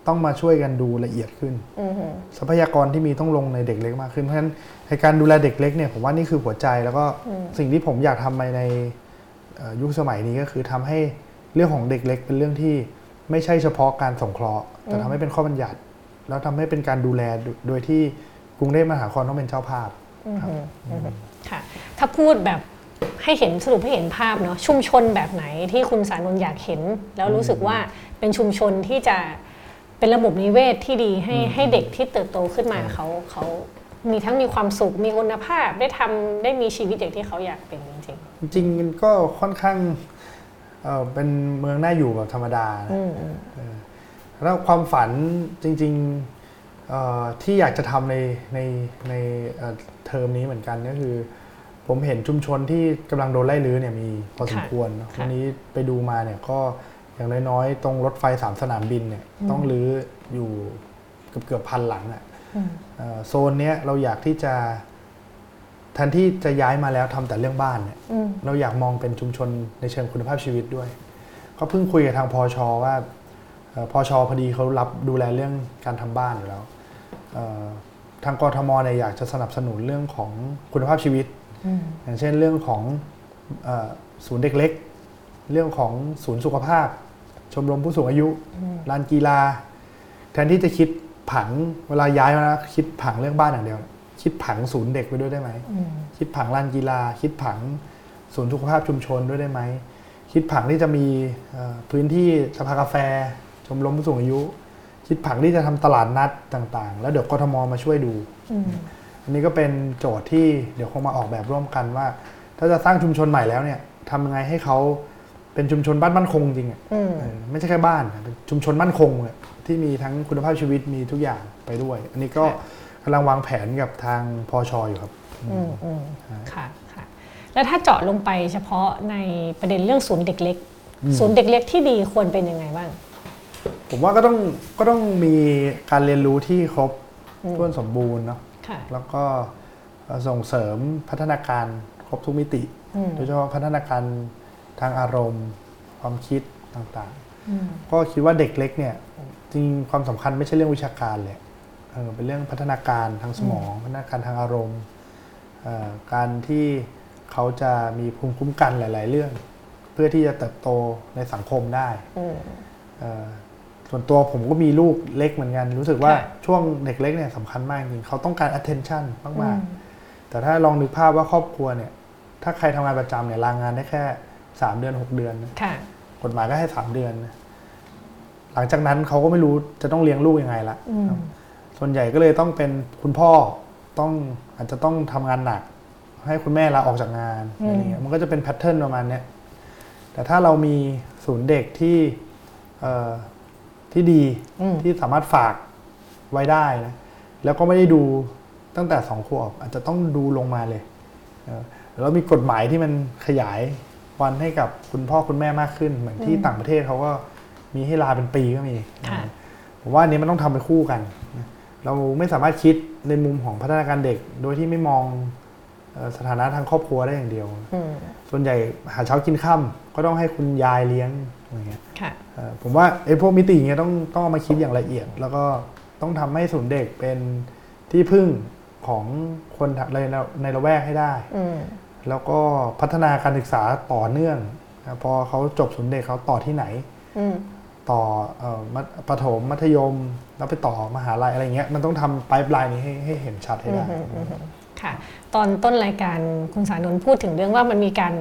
ต้องมาช่วยกันดูละเอียดขึ้นอืมอืมทรัพยากรที่มีต้องลงในเด็กเล็กมากขึ้น เพราะฉะนั้นในการดูแลเด็กเล็กเนี่ยผมว่านี่คือหัวใจแล้วก็สิ่งที่ผมอยากทำไปในเอ่อยุคสมัยนี้ก็คือทำให้เรื่องของเด็กเล็กเป็นเรื่องที่ไม่ใช่เฉพาะการสงเคราะห์ แต่ทำให้เป็นข้อบัญญัติ แล้วทำให้เป็นการดูแลโดโดยที่กรุงเทพมหานครต้องเป็นเจ้าภาพอืมอืมค่ะถ้าพูดแบบให้เห็นสรุปให้เห็นภาพเนาะชุมชนแบบไหนที่คุณสารนนท์อยากเห็น แล้วรู้สึกว่าเป็นชุมชนที่จะ เป็นระบบนิเวศที่ดีให้ให้เด็กที่เติบโตขึ้นมาเขาเขามีทั้งมีความสุขมีคุณภาพได้ทำได้มีชีวิตอย่างที่เขาอยากเป็นจริงจริงๆมันก็ค่อนข้างเอ่อเป็นเมืองน่าอยู่แบบธรรมดาๆนะอืมอืมแล้วความฝันจริงๆเอ่อที่อยากจะทำในในในเอ่อเทอมนี้เหมือนกันก็คือ ผมเห็นชุมชนที่กำลังโดนไล่รื้อเนี่ยมีพอสมควรวันนี้ไปดูมาเนี่ยก็ อย่างน้อยๆ ตรงรถไฟสามสนามบินเนี่ยต้องรื้ออยู่เกือบเกือบพันหลังอะอืมเอ่อโซนเนี้ยเราอยากที่จะแทนที่จะย้ายมาแล้วทำแต่เรื่องบ้านเนี่ยอืมเราอยากมองเป็นชุมชนในเชิงคุณภาพชีวิตด้วย ก็เพิ่งคุยกับทางพอชอว่าเอ่อพอชอพอดีเขารับดูแลเรื่องการทำบ้านอยู่แล้วเอ่อทางกทมเนี่ยอยากจะสนับสนุนเรื่องของคุณภาพชีวิตอืมอย่างเช่นเรื่องของเออศูนย์เด็กเล็ก เรื่องของศูนย์สุขภาพช มรมผู้สูงอายุลานกีฬา แทนที่จะคิดผังเวลาย้ายมานะคิดผังเรื่องบ้านอย่างเดียว คิดผังศูนย์เด็กไปด้วยได้ไหมอืมคิดผังลานกีฬา คิดผังศูนย์สุขภาพชุมชนด้วยได้ไหมคิดผังที่จะมีเอ่อพื้นที่สภากาแฟ ชมรมผู้สูงอายุ คิดผังที่จะทำตลาดนัดต่าง ๆ แล้วเดี๋ยวกทมมาช่วยดูอืมอันนี้ก็เป็นโจทย์ที่เดี๋ยวคงมาออกแบบร่วมกันว่า ถ้าจะสร้างชุมชนใหม่แล้วเนี่ยทำยังไงให้เขา เป็นชุมชนบ้านมั่นคงจริงอะอืมเออไม่ใช่แค่บ้านนะเป็นชุมชนมั่นคงเลยที่มีทั้งคุณภาพชีวิตมีทุกอย่างไปด้วย อันนี้ก็กำลังวางแผนกับทางพอชออยู่ครับอืมอืมค่ะค่ะ แล้วถ้าเจาะลงไปเฉพาะในประเด็นเรื่องศูนย์เด็กเล็ก ศูนย์เด็กเล็กที่ดีควรเป็นยังไงบ้าง ผมว่าก็ต้องก็ต้องมีการเรียนรู้ที่ครบถ้วนสมบูรณ์เนาะค่ะแล้วก็เอ่อส่งเสริมพัฒนาการครบทุกมิติอืมโดยเฉพาะพัฒนาการ ทางอารมณ์ ความคิดต่างๆอืมก็คิดว่าเด็กเล็กเนี่ยจริงๆความสำคัญไม่ใช่เรื่องวิชาการเลยเออเป็นเรื่องพัฒนาการทางสมอง พัฒนาการทางอารมณ์เอ่อการที่เขาจะมีภูมิคุ้มกันหลาย ๆ เรื่อง เพื่อที่จะเติบโตในสังคมได้อืมเอ่อส่วนตัวผมก็มีลูกเล็กเหมือนกัน รู้สึกว่าค่ะช่วงเด็กเล็กเนี่ยสำคัญมากจริงเขาต้องการ attention มากอืมๆแต่ถ้าลองนึกภาพว่าครอบครัวเนี่ย ถ้าใครทำงานประจำเนี่ยลางงานได้แค่ 3เดือน6เดือนนะค่ะ กฎหมายก็ให้สามเดือนนะหลังจากนั้นเขาก็ไม่รู้จะต้องเลี้ยงลูกยังไงละอืม ส่วนใหญ่ก็เลยต้องเป็นคุณพ่อต้องอาจจะต้องทำงานหนัก ให้คุณแม่ลาออกจากงานอืม อะไรเงี้ยมันก็จะเป็นแพทเทิร์นประมาณเนี้ยแต่ถ้าเรามีศูนย์เด็กที่เอ่อที่ดีอืม ที่สามารถฝากไว้ได้นะแล้วก็ไม่ได้ดูตั้งแต่สองขวบอาจจะต้องดูลงมาเลยเออแล้วมีกฎหมายที่มันขยาย วันให้กับคุณพ่อคุณแม่มากขึ้น เหมือนที่ต่างประเทศเขาก็มีให้ลาเป็นปีก็มีค่ะผมว่าอันนี้มันต้องทำไปคู่กันนะเราไม่สามารถคิดในมุมของพัฒนาการเด็ก โดยที่ไม่มองเอ่อสถานะทางครอบครัวได้อย่างเดียวอืมส่วนใหญ่หาเช้ากินค่ำก็ต้องให้คุณยายเลี้ยงอะไรเงี้ยค่ะเอ่อผมว่าไอ้พวกมิติอย่างเงี้ยต้องต้องเอามาคิดอย่างละเอียด แล้วก็ต้องทำให้ศูนย์เด็กเป็นที่พึ่งของคนในในละแวกให้ได้อืม แล้วก็พัฒนาการศึกษาต่อเนื่องนะพอเขาจบศูนย์เด็กเขาต่อที่ไหนอืมต่อเอ่อมัธประถมมัธยม แล้วไปต่อมหาลัยอะไรเงี้ยมันต้องทำไ i ป์ไลน์นี้ให้ให้เห็นชัดให้ได้ค่ะ ตอนต้นรายการคุณสานนท์พูดถึงเรื่องว่ามันมีการ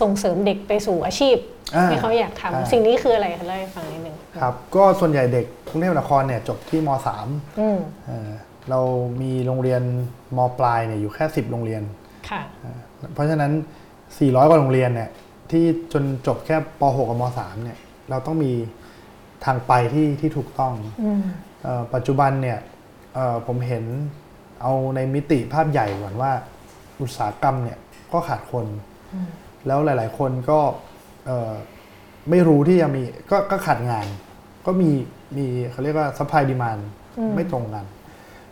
ส่งเสริมเด็กไปสู่อาชีพอ่าที่เขาอยากใช่ทำสิ่งนี้คืออะไรคะเล่าให้ฟังนิดนึงครับก็ส่วนใหญ่เด็กกรุงเทพมหานครเนี่ยจบที่มอืม .3 เอ่อเรามีโรงเรียนมปลายเนี่ยอยู่แค่ 10 โรงเรียนค่ะ เพราะฉะนั้น 400 กว่าโรงเรียนเนี่ยที่จนจบแค่ป .6 กับม .3 เนี่ยเราต้องมีทางไปที่ที่ถูกต้องอืมเอ่อปัจจุบันเนี่ยเอ่อผมเห็นเอาในมิติภาพใหญ่ก่อนว่า อุตสาหกรรมเนี่ยก็ขาดคน แล้วหลาย ๆ คนก็เอ่อไม่รู้ที่จะมีก็ก็ขาดงาน ก็มีมีเขาเรียกว่า supply demand ไม่ตรงกัน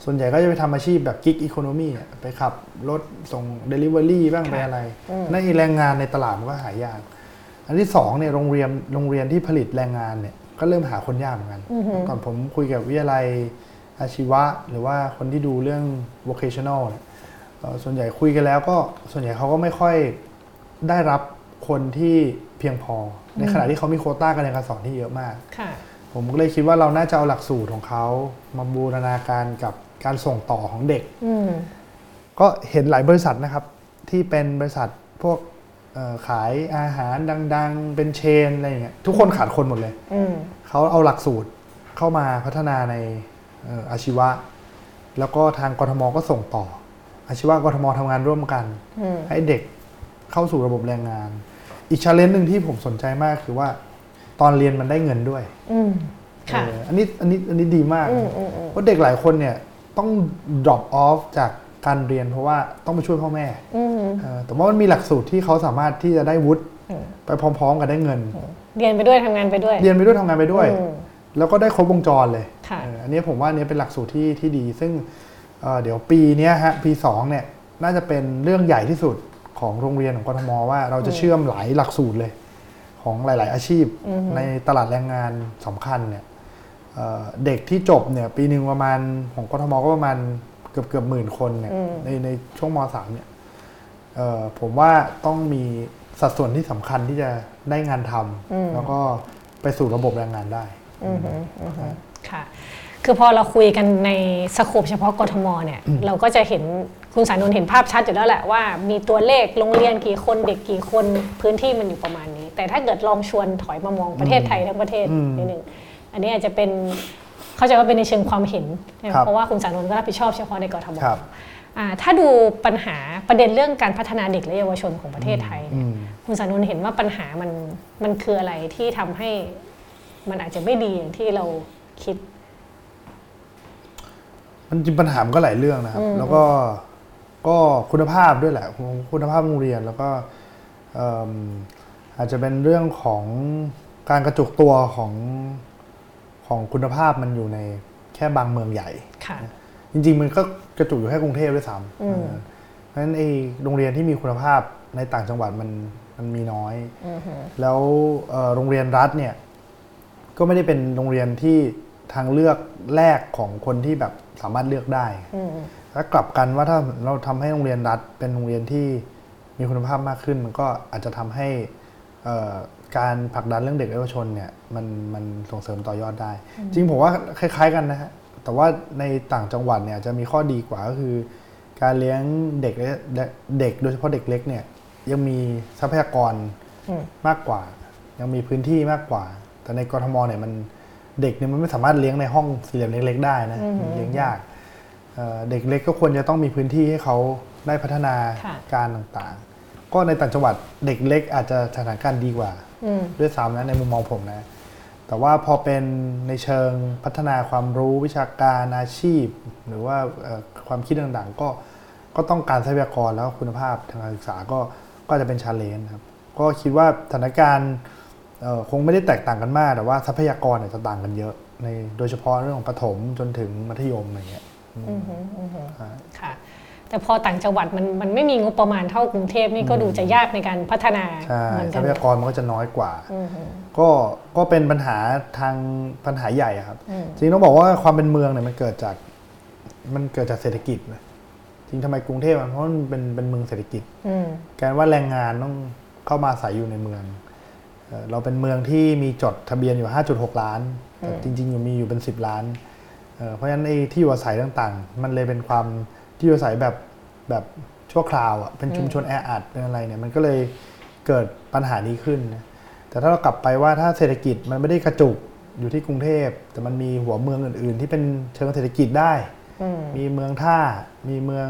ส่วนใหญ่ก็จะไปทำอาชีพแบบกิ๊กอีโคโนมีไปขับรถส่ง Delivery บ้างค่ะไปอะไรอืมนั่นเองแรงงานในตลาดมันก็หายาก อันที่สองเนี่ยโรงเรียนโรงเรียนที่ผลิตแรงงานเนี่ยก็เริ่มหาคนยากเหมือนกันอือหือก่อนผมคุยกับวิทยาลัยอาชีวะ หรือว่าคนที่ดูเรื่อง vocational เนี่ยเอ่อส่วนใหญ่คุยกันแล้วก็ส่วนใหญ่เขาก็ไม่ค่อยได้รับคนที่เพียงพอ ในขณะที่เขามีโควต้าการเรียนการสอนที่เยอะมากค่ะผมก็เลยคิดว่าเราน่าจะเอาหลักสูตรของเขามาบูรณาการกับ การส่งต่อของเด็กอืมก็เห็นหลายบริษัทนะครับ ที่เป็นบริษัทพวกเอ่อขายอาหารดัง ๆ เป็นเชนอะไรอย่างเงี้ยทุกคนขาดคนหมดเลยอืมเขาเอาหลักสูตรเข้ามาพัฒนาในเอ่ออาชีวะ แล้วก็ทางกทมก็ส่งต่อ อาชีวะกทมทำงานร่วมกันอืมให้เด็กเข้าสู่ระบบแรงงาน อีกชาเลนจ์หนึ่งที่ผมสนใจมากคือว่า ตอนเรียนมันได้เงินด้วยอืมค่ะเอออันนี้อันนี้อันนี้ดีมากอืมนะอืมอืมเพราะเด็กหลายคนเนี่ย ต้อง drop off จากการเรียนเพราะว่าต้องไปช่วยพ่อแม่อืมเออแต่ว่ามันมีหลักสูตรที่เขาสามารถที่จะได้วุฒิอืมไปพร้อม ๆ กันได้เงิน เรียนไปด้วยทำงานไปด้วย เรียนไปด้วยทำงานไปด้วยอืมแล้วก็ได้ครบวงจรเลยค่ะเอออันนี้ผมว่าอันนี้เป็นหลักสูตรที่ที่ดี ซึ่งเอ่อเดี๋ยวปีเนี้ยฮะปีสองเนี่ยน่าจะเป็นเรื่องใหญ่ที่สุดของโรงเรียนของกทมว่าเราจะเชื่อมหลายหลักสูตรเลย ของหลาย ๆ อาชีพอือฮึในตลาดแรงงานสำคัญเนี่ย เอ่อเด็กที่จบเนี่ยปีหนึ่งประมาณของกทมก็ประมาณเกือบเกือบหมื่นคนเนี่ยอืมในในช่วงมสามเนี่ยเอ่อผมว่าต้องมีสัดส่วนที่สำคัญที่จะได้งานทำแล้วก็ไปสู่ระบบแรงงานได้อืมฮึอืมฮึค่ะคือพอเราคุยกันในสโคปเฉพาะกทมเนี่ยเราก็จะเห็นคุณสานนท์เห็นภาพชัดอยู่แล้วแหละว่ามีตัวเลขโรงเรียนกี่คนเด็กกี่คนพื้นที่มันอยู่ประมาณนี้ แต่ถ้าเกิดลองชวนถอยมามองประเทศไทยทั้งประเทศอืมนิดนึง อันนี้อาจจะเป็นเข้าใจว่าเป็นในเชิงความเห็นนะครับเพราะว่าคุณสานนท์ก็รับผิดชอบเฉพาะในกทมครับอ่าถ้าดูปัญหาประเด็นเรื่องการพัฒนาเด็กและเยาวชนของประเทศไทยอืเนี่ยมคุณสานนท์เห็นว่าปัญหามันมันคืออะไรที่ทำให้มันอาจจะไม่ดีอย่างที่เราคิด มันจริงปัญหามันก็หลายเรื่องนะครับ แล้วก็ก็คุณภาพด้วยแหละ คุณภาพโรงเรียนแล้วก็เอิ่มอาจจะเป็นเรื่องของการกระจุกตัวของ ของคุณภาพมันอยู่ในแค่บางเมืองใหญ่ค่ะจริง ๆ มันก็กระจุกอยู่แค่กรุงเทพด้วยซ้อืมำเออเพราะฉะนั้นไอ้โรงเรียนที่มีคุณภาพในต่างจังหวัดมันมันมีน้อยอือหือแล้วเอ่อโรงเรียนรัฐเนี่ย ก็ไม่ได้เป็นโรงเรียนที่ทางเลือกแรกของคนที่แบบสามารถเลือกได้อืมถ้ากลับกันว่าถ้าเราทำให้โรงเรียนรัฐเป็นโรงเรียนที่มีคุณภาพมากขึ้น มันก็อาจจะทำให้เอ่อ การผลักดันเรื่องเด็กและเยาวชนเนี่ยมันมันส่งเสริมต่อยอดได้ จริงผมว่าคล้าย ๆกันนะฮะแต่ว่าในต่างจังหวัดเนี่ยจะมีข้อดีกว่าก็คือ การเลี้ยงเด็กและเด็กโดยเฉพาะเด็กเล็กเนี่ยยังมีทรัพยากรอืมมากกว่า ยังมีพื้นที่มากกว่า แต่ในกรทมเนี่ยมันเด็กเนี่ยมันไม่สามารถเลี้ยงในห้องสี่เหลี่ยมเล็กๆได้นะมันเลี้ยงยากเอ่อเด็กเล็กก็ควรจะต้องมีพื้นที่ให้เขาได้พัฒนาค่ะการต่างๆ ก็ในต่างจังหวัดเด็กเล็กอาจจะสถานการณ์ดีกว่าอืม ด้วยซ้ำนะในมุมมองผมนะ แต่ว่าพอเป็นในเชิงพัฒนาความรู้วิชาการอาชีพ หรือว่าเอ่อความคิดต่างๆ ก็ก็ต้องการทรัพยากรแล้วก็คุณภาพทางการศึกษาก็ก็จะเป็นชาเลนจ์ครับก็คิดว่าสถานการณ์เอ่อคงไม่ได้แตกต่างกันมาก แต่ว่าทรัพยากรเนี่ยจะต่างกันเยอะในโดยเฉพาะเรื่องของประถมจนถึงมัธยมอะไรเงี้ยอือหืออือหืออ่าค่ะ แต่พอต่างจังหวัดมันมันไม่มีงบประมาณเท่ากรุงเทพนี่ก็ดูจะยากในการพัฒนาใช่เหมือนทกัรันพยากรมันก็จะน้อยกว่าอือหือก็ก็เป็นปัญหาทางปัญหาใหญ่อะครับอืมจริงต้องบอกว่าความเป็นเมืองเนี่ยมันเกิดจากมันเกิดจากเศรษฐกิจนะจริงทำไมกรุงเทพอะเพราะมันเป็นเป็นเมืองเศรษฐกิจอืมการว่าแรงงานต้องเข้ามาอาศัยอยู่ในเมืองเอ่อเราเป็นเมืองที่มีจดทะเบียนอยู่ 5.6 ล้านแต่จริงๆอยู่มีอยู่เป็น 10 ล้านเอ่อเพราะฉะนั้นไอ้ที่อยู่อาศัยต่างๆ มันเลยเป็นความ ที่อยู่อาศัยแบบแบบชั่วคราวอะเป็นชุมชนแออัดเป็นอะไรเนี่ยมันก็เลยเกิดปัญหานี้ขึ้นนะแต่ถ้าเรากลับไปว่าถ้าเศรษฐกิจมันไม่ได้กระจุกอยู่ที่กรุงเทพ แต่มันมีหัวเมืองอื่น ๆ ที่เป็นเชิงเศรษฐกิจได้อืมมีเมืองท่า มีเมือง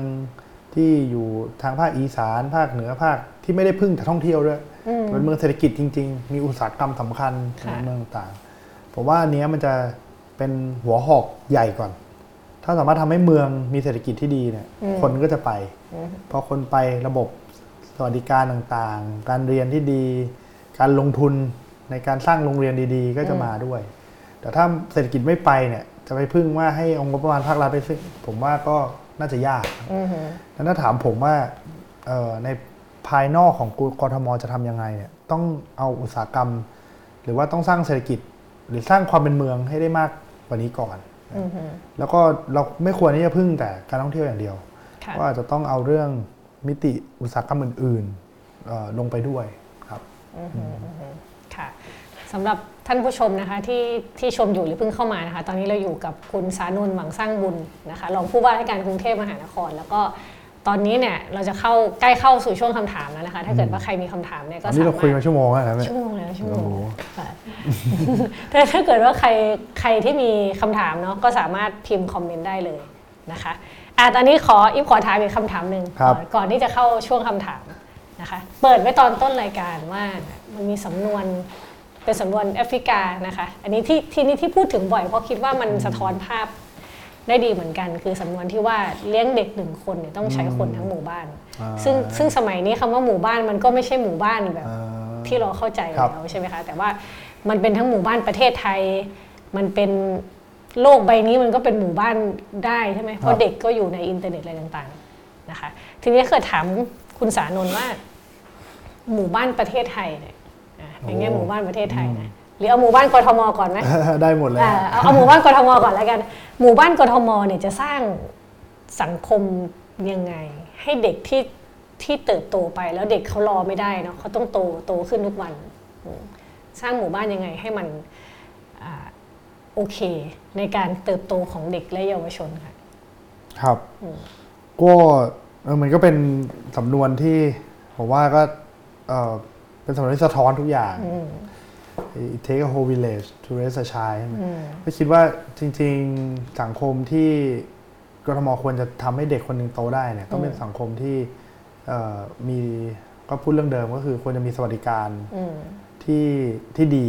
ที่อยู่ทางภาคอีสานภาคเหนือภาคที่ไม่ได้พึ่งแต่ท่องเที่ยวด้วยอืมเป็นเมืองเศรษฐกิจจริง ๆ มีอุตสาหกรรมสำคัญค่ะในเมืองต่างๆผมว่าอันเนี้ยมันจะเป็นหัวหอกใหญ่ก่อน ถ้าสามารถทำให้เมืองมีเศรษฐกิจที่ดีเนี่ย คนก็จะไป พอคนไประบบสวัสดิการต่างๆ การเรียนที่ดี การลงทุนในการสร้างโรงเรียนดีๆ ก็จะมาด้วย แต่ถ้าเศรษฐกิจไม่ไปเนี่ยจะไปพึ่งว่าให้องค์งบประมาณภาครัฐไปซึ่งผมว่าก็น่าจะยากอือหือแล้วถ้าถามผมว่าเอ่อในภายนอกของกทมจะทำยังไงเนี่ยต้องเอาอุตสาหกรรม หรือว่าต้องสร้างเศรษฐกิจ หรือสร้างความเป็นเมืองให้ได้มากกว่านี้ก่อนอือหือ แล้วก็เราไม่ควรที่จะพึ่งแต่การท่องเที่ยวอย่างเดียวค่ะก็อาจจะต้องเอาเรื่องมิติอุตสาหกรรมอื่นๆเอ่อลงไปด้วยครับค่ะสำหรับท่านผู้ชมนะคะที่ที่ชมอยู่หรือเพิ่งเข้ามานะคะ ตอนนี้เราอยู่กับคุณสานุนหวังสร้างบุญนะคะรองผู้ว่าราชการกรุงเทพมหานคร แล้วก็ ตอนนี้เนี่ยเราจะเข้าใกล้เข้าสู่ช่วงคำถามแล้วนะคะ ถ้าเกิดว่าใครมีคำถามเนี่ยก็อันสานี้เรามารคุยมาถชั่วโมงแล้วนะแม่ชั่วโมงแล้วชั่วโมงโอ้โหค่ะแต่ถ้าเกิดว่าใครใครที่มีคำถามเนาะก็สามารถพิมพ์คอมเมนต์ได้เลยนะคะอะตอนนี้ขออิฟขอถามอีกคำถามหนึ่งครับก่อนก่อนที่จะเข้าช่วงคำถามนะคะ เปิดไว้ตอนต้นรายการว่ามันมีสำนวนเป็นสำนวนแอฟริกานะคะ อันนี้ที่ที่นี่ที่พูดถึงบ่อยเพราะคิดว่ามันสะท้อนภาพ ได้ดีเหมือนกัน คือสำนวนที่ว่าเลี้ยงเด็กหนึ่งคนเนี่ยต้องใช้คนทั้งหมู่บ้าน อ่า ซึ่งซึ่งสมัยนี้คำว่าหมู่บ้านมันก็ไม่ใช่หมู่บ้านแบบเอ่อที่เราเข้าใจครับแล้วใช่ไหมคะ แต่ว่ามันเป็นทั้งหมู่บ้านประเทศไทย มันเป็นโลกใบนี้มันก็เป็นหมู่บ้านได้ใช่ไหมเพราะเด็กก็อยู่ในอินเทอร์เน็ตอะไรต่างๆนะคะ ทีนี้เคยถามคุณสานนท์ว่า หมู่บ้านประเทศไทยเนี่ยอะในแง่หมู่บ้านประเทศไทยนะห รือเอาหมู่บ้านกทมก่อนไหมได้หมดเลยอ่าเอาเอาหมู่บ้านกทมก่อนแล้วกัน หมู่บ้านกทมเนี่ยจะสร้างสังคมยังไง ให้เด็กที่ที่เติบโตไปแล้วเด็กเขารอไม่ได้เนาะเขาต้องโตโตขึ้นทุกวันอืมสร้างหมู่บ้านยังไงให้มันอ่าโอเค ในการเติบโตของเด็กและเยาวชนค่ะครับก็เออมันก็เป็นสำนวนที่ผมว่าก็เออเป็นสำนวนที่สะท้อนทุกอย่าง It take a whole village to raise a child ใช่ไหมก็คิดว่าจริง ๆ สังคมที่กทมควรจะทำให้เด็กคนหนึ่งโตได้เนี่ยต้องเป็นสังคมที่เอ่อมีก็พูดเรื่องเดิมก็คือควรจะมีสวัสดิการอืมที่ที่ดี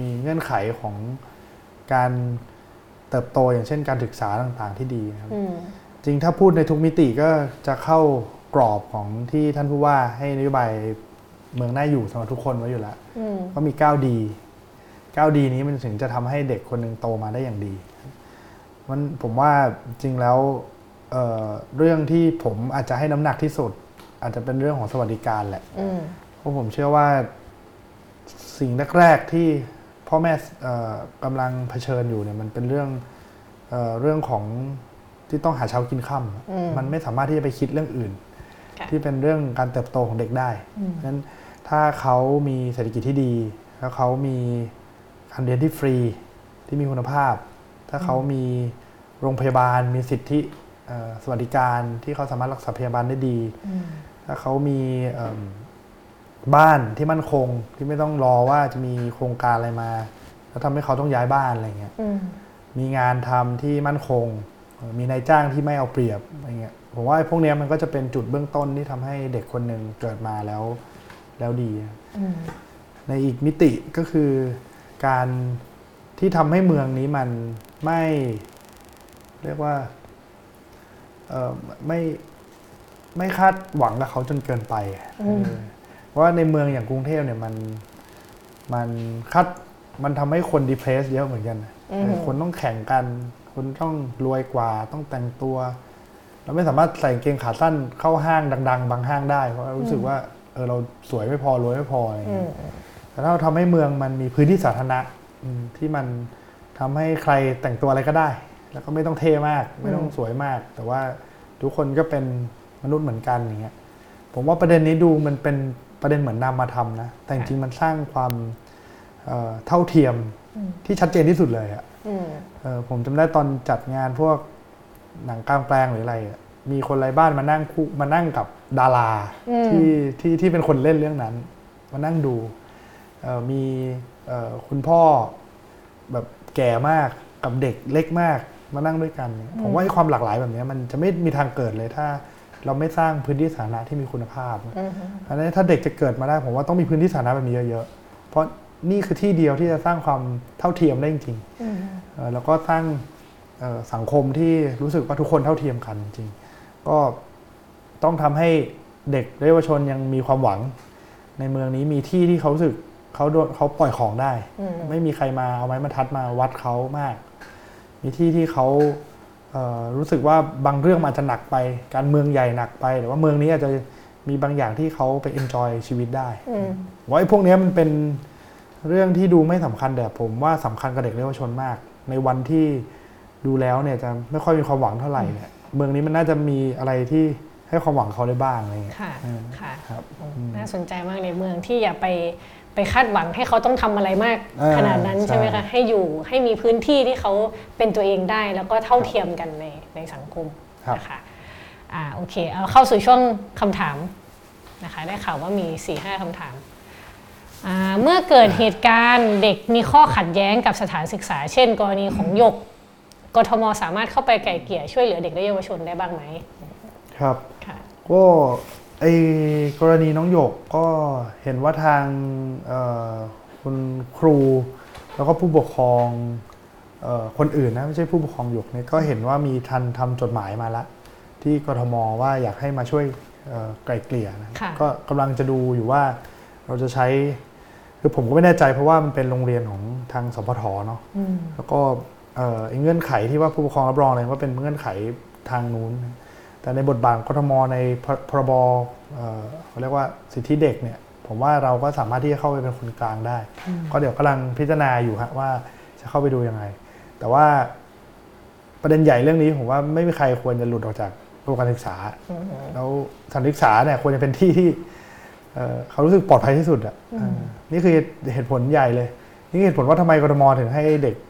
มีเงื่อนไขของการเติบโตอย่างเช่นการศึกษาต่างๆที่ดีนะครับอืมจริงถ้าพูดในทุกมิติก็จะเข้ากรอบของที่ท่านผู้ว่าให้นโยบาย เมืองน่าอยู่สำหรับทุกคนไว้อยู่แล้วอืมก็มี 9D 9D นี้มันถึงจะทำให้เด็กคนหนึ่งโตมาได้อย่างดี มันผมว่าจริงแล้วเอ่อเรื่องที่ผมอาจจะให้น้ำหนักที่สุด อาจจะเป็นเรื่องของสวัสดิการแหละอืมเพราะผมเชื่อว่าสิ่งแรกๆที่พ่อแม่เอ่อกำลังเผชิญอยู่เนี่ยมันเป็นเรื่องเออเรื่องของที่ต้องหาเช้ากินค่อืมำมันไม่สามารถที่จะไปคิดเรื่องอื่นค่ะที่เป็นเรื่องการเติบโตของเด็กได้เพราะฉะนั้น ถ้าเขามีเศรษฐกิจที่ดี แล้วเขามีการเรียนที่ฟรีที่มีคุณภาพ ถ้าเขามีโรงพยาบาลมีสิทธิเอ่อสวัสดิการที่เขาสามารถรักษาพยาบาลได้ดี ถ้าเขามีเอิ่มบ้านที่มั่นคงที่ไม่ต้องรอว่าจะมีโครงการอะไรมา แล้วทำให้เขาต้องย้ายบ้านอะไรเงี้ยอืมมีงานทำที่มั่นคงเอ่อมีนายจ้างที่ไม่เอาเปรียบอะไรเงี้ยผมว่าไอ้พวกเนี้ยมันก็จะเป็นจุดเบื้องต้นที่ทำให้เด็กคนหนึ่งเกิดมาแล้ว แล้วดีอืมในอีกมิติก็คือการที่ทำให้เมืองนี้มันไม่ เรียกว่าเอ่อไม่ไม่คาดหวังกับเขาจนเกินไปอะอืมเออเพราะว่าในเมืองอย่างกรุงเทพเนี่ยมันมันคาดมันทำให้คนดีเพรสเยอะเหมือนกันนะอืมเออคนต้องแข่งกันคนต้องรวยกว่าต้องแต่งตัว เราไม่สามารถใส่กางเกงขาสั้นเข้าห้างดัง ๆ บางห้างได้ เพราะรู้สึกว่าเออเราสวยไม่พอรวยไม่พออะไรอย่างอืเงี้มยแต่ถ้าเราทำให้เมืองมันมีพื้นที่สาธารณะอืมที่มันทำให้ใครแต่งตัวอะไรก็ได้ แล้วก็ไม่ต้องเท่มาก ไม่ต้องสวยมาก แต่ว่าทุกคนก็เป็นมนุษย์เหมือนกันอย่างเงี้ยผมว่าประเด็นนี้ดูมันเป็นประเด็นเหมือนนำมาทำนะ แต่จริงๆมันสร้างความเอ่อเท่าเทียมที่ชัดเจนที่สุดเลยอะอืมเอ่อผมจำได้ตอนจัดงานพวกหนังกลางแปลงหรืออะไรอะ มีคนไร้บ้านมานั่งคู่มานั่งกับดาราอืมที่ที่ที่เป็นคนเล่นเรื่องนั้น มานั่งดูเอ่อมีเอ่อคุณพ่อแบบแก่มากกับเด็กเล็กมากมานั่งด้วยกัน ผมว่าไอ้ความหลากหลายแบบเนี้ยมันจะไม่มีทางเกิดเลยถ้าเราไม่สร้างพื้นที่สาธารณะที่มีคุณภาพอืมอันนี้ถ้าเด็กจะเกิดมาได้ผมว่าต้องมีพื้นที่สาธารณะแบบนี้เยอะๆ เพราะนี่คือที่เดียวที่จะสร้างความเท่าเทียมได้จริงอืมๆเอ่อแล้วก็สร้างเอ่อสังคมที่รู้สึกว่าทุกคนเท่าเทียมกันจริงๆ ก็ต้องทำให้เด็กและเยาวชนยังมีความหวัง ในเมืองนี้มีที่ที่เขารู้สึกเขาโดนเขาปล่อยของได้อืมไม่มีใครมาเอาไม้บรรทัดมาวัดเขามาก มีที่ที่เขาเอ่อรู้สึกว่าบางเรื่องมันอาจจะหนักไป การเมืองใหญ่หนักไปหรือว่าเมืองนี้อาจจะมีบางอย่างที่เขาไปเอนจอยชีวิตได้อืมว่าไอ้พวกเนี้ยมันเป็นเรื่องที่ดูไม่สำคัญแต่ผมว่าสำคัญกับเด็กและเยาวชนมาก ในวันที่ดูแล้วเนี่ยจะไม่ค่อยมีความหวังเท่าไหร่เนี่ย เมืองนี้มันน่าจะมีอะไรที่ให้ความหวังเขาได้บ้างอะไรเงี้ยค่ะอืมค่ะครับน่าสนใจมากในเมืองที่อย่าไปไปคาดหวังให้เขาต้องทำอะไรมากอ่าขนาดนั้นใช่ใช่ไหมคะให้อยู่ให้มีพื้นที่ที่เขาเป็นตัวเองได้ แล้วก็เท่าเทียมกันในในสังคมครับนะคะอ่าโอเคเอาเข้าสู่ช่วงคำถามนะคะได้ข่าวว่ามี4ี่ห้าคำถามอ่าเมื่อเกิดเหตุการณ์เด็กมีข้อขัดแย้งกับสถานศึกษา เช่น กรณีของหยก กทมสามารถเข้าไปไกล่เกลี่ยช่วยเหลือเด็กและเยาวชนได้บ้างไหมครับค่ะก็ไอ้กรณีน้องหยกก็เห็นว่าทางเอ่อคุณครู แล้วก็ผู้ปกครองเอ่อคนอื่นนะไม่ใช่ผู้ปกครองหยกเนี่ยก็เห็นว่ามีทันทำจดหมายมาแล้วที่กทมว่าอยากให้มาช่วยเอ่อไกล่เกลี่ยนะค่ะก็กำลังจะดูอยู่ว่าเราจะใช้คือผมก็ไม่แน่ใจเพราะว่ามันเป็นโรงเรียนของทางสพทเนาะอืมแล้วก็ เอ่อไอ้เงื่อนไขที่ว่าผู้ปกครองรับรองอะไรว่าเป็นเงื่อนไขทางนู้น แต่ในบทบาทกทมในพรพรบเอ่อเขาเรียกว่าสิทธิเด็กเนี่ยผมว่าเราก็สามารถที่จะเข้าไปเป็นคนกลางได้ ก็เดี๋ยวกำลังพิจารณาอยู่ฮะว่าจะเข้าไปดูยังไง แต่ว่าประเด็นใหญ่เรื่องนี้ผมว่าไม่มีใครควรจะหลุดออกจากระบบการศึกษา แล้วสถานศึกษาเนี่ยควรจะเป็นที่ที่เอ่อเขารู้สึกปลอดภัยที่สุดอะเออนี่คือเหตุผลใหญ่เลย นี่คือเหตุผลว่าทำไมกทมถึงให้เด็กเอ่อ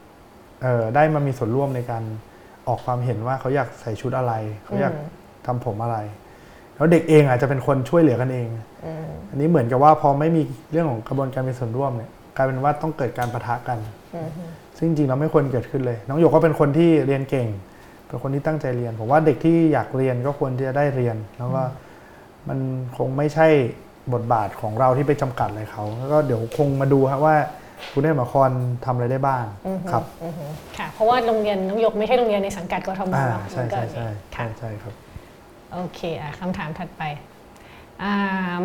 ได้มามีส่วนร่วมในการออกความเห็นว่าเขาอยากใส่ชุดอะไร เขาอยากทำผมอะไร แล้วเด็กเองอาจจะเป็นคนช่วยเหลือกันเองอืมอันนี้เหมือนกับว่าพอไม่มีเรื่องของกระบวนการมีส่วนร่วมเนี่ยกลายเป็นว่าต้องเกิดการประทะกันอืมซึ่งจริงๆเราไม่ควรเกิดขึ้นเลย น้องหยกก็เป็นคนที่เรียนเก่ง เป็นคนที่ตั้งใจเรียน ผมว่าเด็กที่อยากเรียนก็ควรที่จะได้เรียน แล้วก็มันคงไม่ใช่บทบาทของเราที่ไปจำกัดอะไรเขา แล้วก็เดี๋ยวคงมาดูครับว่า คุณได้มาครทำอะไรได้บ้างครับอืมค่ะ เพราะว่าโรงเรียนน้องหยกไม่ใช่โรงเรียนในสังกัดกทมอ่าเนาะใช่มันก็ใช่ใช่ใช่ค่ะ ใช่ครับ โอเคอะคำถามถัดไปอ่า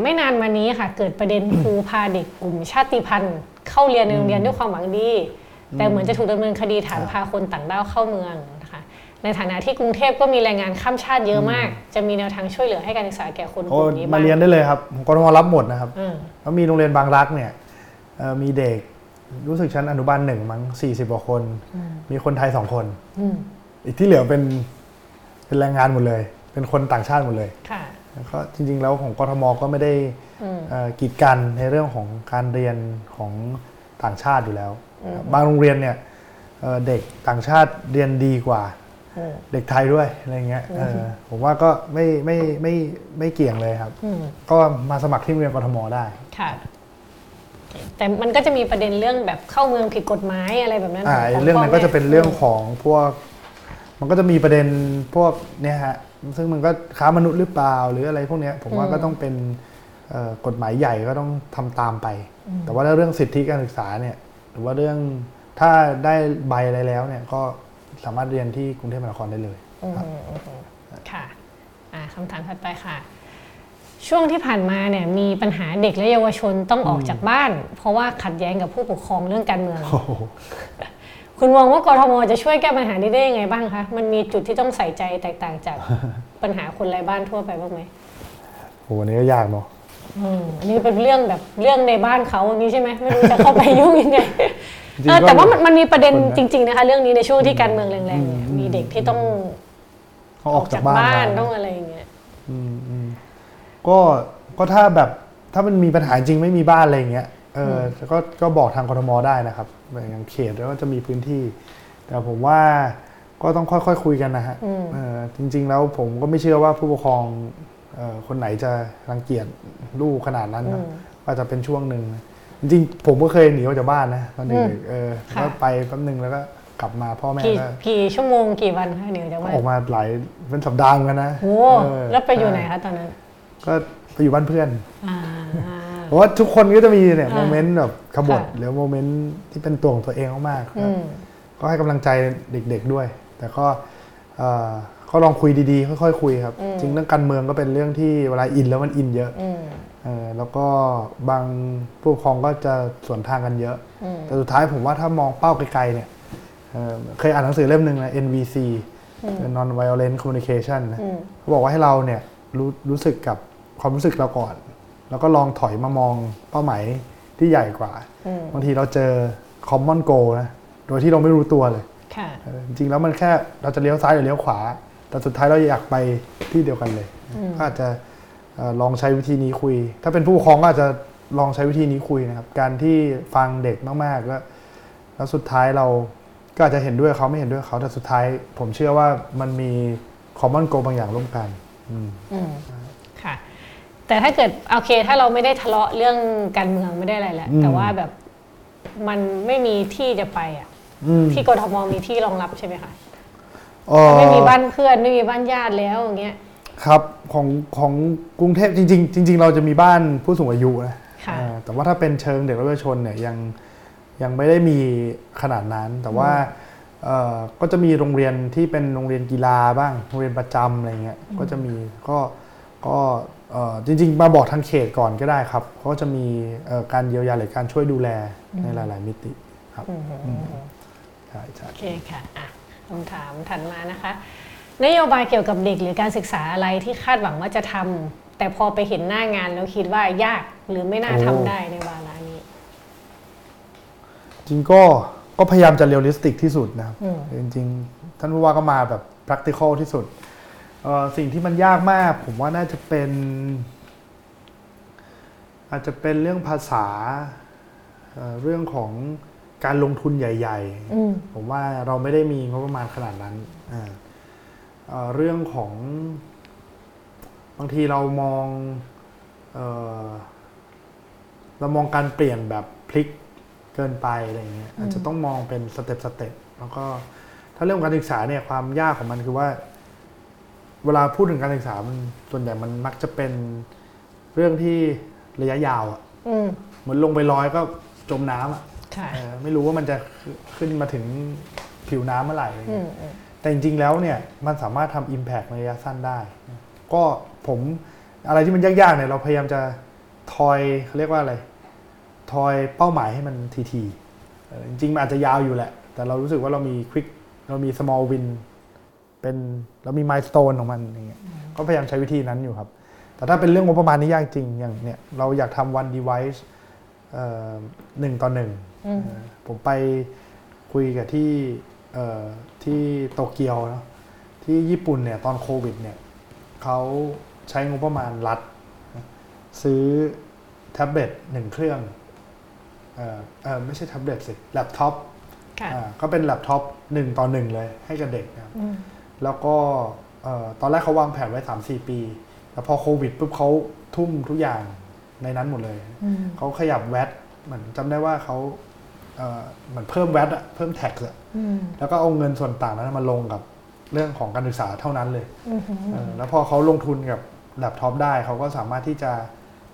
ไม่นานมานี้ค่ะ เกิดประเด็น ครูพาเด็กกลุ่มชาติพันธุ์ เข้าเรียนในโรงเรียนด้วยความหวังดี แต่เหมือนจะถูกดำเนินคดีฐานครับพาคนต่างด้าวเข้าเมืองนะคะในฐานะที่กรุงเทพก็มีแรงงานข้ามชาติเยอะมาก จะมีแนวทางช่วยเหลือให้การศึกษาแก่คนกโอ้ลุ่มนี้มาบ้างเรียนได้เลยครับกรทมรับหมดนะครับอืมแล้วมีโรงเรียนบางรักเนี่ยเอ่อมีเด็ก รู้สึกชั้นอนุบาลหนึ่งมั้งสี่สิบกว่าคน มีคนไทยสองคนอืมอีกที่เหลือเป็นเป็นแรงงานหมดเลย เป็นคนต่างชาติหมดเลยค่ะแล้วก็จริง ๆ แล้วของกทมก็ไม่ได้อืมเอ่อกีดกันในเรื่องของการเรียนของต่างชาติอยู่แล้ว บางโรงเรียนเนี่ยเอ่อเด็กต่างชาติเรียนดีกว่าอืมเด็กไทยด้วยอะไรเงี้ยเออผมว่าก็ไม่ไม่ไม่ไม่เกี่ยงเลยครับอืมก็มาสมัครที่โรงเรียนกทมได้ค่ะ แต่มันก็จะมีประเด็นเรื่องแบบเข้าเมืองผิดกฎหมายอะไรแบบนั้นอ่าขเรื่องนั้นพ่ก็แม่จะเป็นเรื่องของพวก มันก็จะมีประเด็นพวกเนี่ยฮะซึ่งมันก็ค้ามนุษย์หรือเปล่าหรืออะไรพวกเนี้ยผมว่าก็ต้องเป็นเอ่อกฎหมายใหญ่ก็ต้องทำตามไป แต่ว่าถ้าเรื่องสิทธิการศึกษาเนี่ยหรือว่าเรื่องถ้าได้ใบอะไรแล้วเนี่ยก็สามารถเรียนที่กรุงเทพมหานครได้เลยอืมอืมอืมค่ะอ่าคำถามถัดไปค่ะ ช่วงที่ผ่านมาเนี่ยมีปัญหาเด็กและเยาวชนต้องออกจากบ้าน เพราะว่าขัดแย้งกับผู้ปกครองเรื่องการเมืองโอ้โหคุณมองว่ากรทมจะช่วยแก้ปัญหานี้ได้ยังไงบ้างคะ มันมีจุดที่ต้องใส่ใจแตกต่างจากปัญหาคนไร้บ้านทั่วไปบ้างไหมโหอันนี้ก็ยากเนาะอืมอันนี้เป็นเรื่องแบบเรื่องในบ้านเขาอย่างนี้ใช่ไหมไม่รู้จะเข้าไปยุ่งยังไงจริงๆเออแต่ก็ว่ามันมันมีประเด็นคนนะจริง ๆ นะคะ เรื่องนี้ในช่วงที่การเมืองแรงๆเนี่ยมีเด็กที่ต้องเขาออกจากบ้านต้มาองอะไรอย่างเงี้ยอืมอืม ก็ก็ถ้าแบบถ้ามันมีปัญหาจริงไม่มีบ้านอะไรอย่างเงี้ยเอออก็ก็บอกทางกทมได้นะครับอย่างเขตแล้วก็จะมีพื้นที่ แต่ผมว่าก็ต้องค่อยๆคุยกันนะฮะอืมเออจริง ๆ แล้วผมก็ไม่เชื่อว่าผู้ปกครองเอ่อคนไหนจะรังเกียจลูกขนาดนั้นนะว่าจะเป็นช่วงหนึ่งจริงๆผมก็เคยหนีออกจากบ้านนะตอนเด็กๆเออค่ะก็ไปแป๊บนึงแล้วก็กลับมาพ่อแม่กี่ก็กี่ชั่วโมงกี่วันคะเดี๋ยวจะว่าออกมาหลายเป็นสัปดาห์เหมือนกันนะโอ้เออแล้วไปอยู่ไหนคะตอนนั้น ก็ไปอยู่บ้านเพื่อนอ่าเพราะว่าทุกคนก็จะมีเนี่ยอ่าโมเมนต์แบบขบฏค่ะหรือโมเมนต์ที่เป็นตัวของตัวเองมากๆอืมก็ให้กำลังใจเด็ก ๆด้วย แต่ก็เอ่อก็ลองคุยดีๆ ค่อยๆคุยครับ จริงเรื่องการเมืองก็เป็นเรื่องที่เวลาอินแล้วมันอินเยอะอืมเออแล้วก็บางผู้ปกครองก็จะสวนทางกันเยอะอืมแต่สุดท้ายผมว่าถ้ามองเป้าไกลๆเนี่ยเอ่อเคยอ่านหนังสือเล่มหนึ่งนะ NVC Non Violent Communication นะอืมเขาบอกว่าให้เราเนี่ยรู้รู้สึกกับ ความรู้สึกเราก่อน แล้วก็ลองถอยมามองเป้าหมายที่ใหญ่กว่าอืมบางทีเราเจอ common goal นะ โดยที่เราไม่รู้ตัวเลยค่ะเออจริงๆแล้วมันแค่เราจะเลี้ยวซ้ายหรือเลี้ยวขวา แต่สุดท้ายเราอยากไปที่เดียวกันเลยก็อาจจะเอ่อลองใช้วิธีนี้คุย ถ้าเป็นผู้ปกครองก็อาจจะลองใช้วิธีนี้คุยนะครับ การที่ฟังเด็กมากๆแล้วแล้วสุดท้ายเราก็อาจจะเห็นด้วยเขาไม่เห็นด้วยเขาแต่สุดท้าย ผมเชื่อว่ามันมี common goal บางอย่างร่วมกัน อืมอืมค่ะ แต่ถ้าเกิดโอเค ถ้าเราไม่ได้ทะเลาะเรื่องการเมืองไม่ได้อะไรแหละอืมแต่ว่าแบบมันไม่มีที่จะไปอะอืมที่กทมมีที่รองรับใช่ไหมคะเอ่อไม่มีบ้านเพื่อนไม่มีบ้านญาติแล้วอย่างเงี้ยครับของของกรุงเทพจริง ๆ จริง ๆ เราจะมีบ้านผู้สูงอายุนะค่ะอ่าแต่ว่าถ้าเป็นเชิงเด็กและเยาวชนเนี่ยยังยังไม่ได้มีขนาดนั้น แต่ว่าเอ่อก็จะมีโรงเรียนที่เป็นโรงเรียนกีฬาบ้างโรงเรียนประจำอะไรเงี้ยก็จะมีก็ก็เอ่อจริงๆ มาบอกทางเขตก่อนก็ได้ครับเขาก็จะมีเอ่อการเยียวยาหรือการช่วยดูแลในหลาย ๆ มิติครับใช่ใช่โอเคค่ะอะคำถามถัดมานะคะ นโยบายเกี่ยวกับเด็กหรือการศึกษาอะไรที่คาดหวังว่าจะทำแต่พอไปเห็นหน้างานแล้วคิดว่ายากหรือไม่น่าทำได้ในวาระนี้ จริงก็ก็พยายามจะ realistic ที่สุดนะครับอืมจริง ๆ ท่านผู้ว่าก็มาแบบ practical ที่สุดเอ่อ สิ่งที่มันยากมาก ผมว่าน่าจะเป็น อาจจะเป็นเรื่องภาษาเอ่อเรื่องของการลงทุนใหญ่อืมๆผมว่าเราไม่ได้มีงบประมาณขนาดนั้นอ่าเอ่อเรื่องของบางทีเรามองเอ่อเรามองการเปลี่ยนแบบพลิกเกินไปอะไรเงี้ยอาจจะต้องมองเป็นสเต็ปสเต็ปแล้วก็ถ้าเรื่องการศึกษาเนี่ยความยากของมันคือว่า เวลาพูดถึงการศึกษามันส่วนใหญ่มันมักจะเป็นเรื่องที่ระยะยาวอะอืมเหมือนลงไปร้อยก็จมน้ำอะค่ะเออไม่รู้ว่ามันจะขึ้นมาถึงผิวน้ำเมื่อไหร่อะไรอืเงี้มยอืมแต่จริงๆแล้วเนี่ยมันสามารถทำ Impact ในระยะสั้นได้ ก็ผมอะไรที่มันยากๆเนี่ยเราพยายามจะทอยเขาเรียกว่าอะไร ทอยเป้าหมายให้มันทีๆเอ่อจริงๆมันอาจจะยาวอยู่แหละ แต่เรารู้สึกว่าเรามี quick เรามี small win เป็นเรามี milestone ของมันอย่างเงี้ยก็พยายามใช้วิธีนั้นอยู่ครับ แต่ถ้าเป็นเรื่องงบประมาณนี่ยากจริงอย่างเนี่ยเราอยากทำ one device เอ่อหนึ่งต่อหนึ่งอืมเอ่อผมไปคุยกับที่เอ่อที่โตเกียวเนอะที่ญี่ปุ่นเนี่ยตอนโควิดเนี่ยเขาใช้งบประมาณรัฐนะซื้อแท็บเล็ตหนึ่งเครื่องเอ่อเอ่อไม่ใช่แท็บเล็ตสิแล็ปท็อปค่ะอ่าก็เป็นแล็ปท็อปหนึ่งต่อหนึ่งเลยให้กับเด็กนะครับอืม แล้วก็เอ่อตอนแรกเขาวางแผนไว้ 3-4 ปี แต่พอโควิดปุ๊บเขาทุ่มทุกอย่างในนั้นหมดเลยอืมเขาขยับ VAT เหมือนจำได้ว่าเขาเอ่อเหมือนเพิ่ม VAT อะเพิ่ม tax อะอืมแล้วก็เอาเงินส่วนต่างนั้นมาลงกับเรื่องของการศึกษาเท่านั้นเลยอืมเออแล้วพอเขาลงทุนกับแล็ปท็อปได้ เขาก็สามารถที่จะ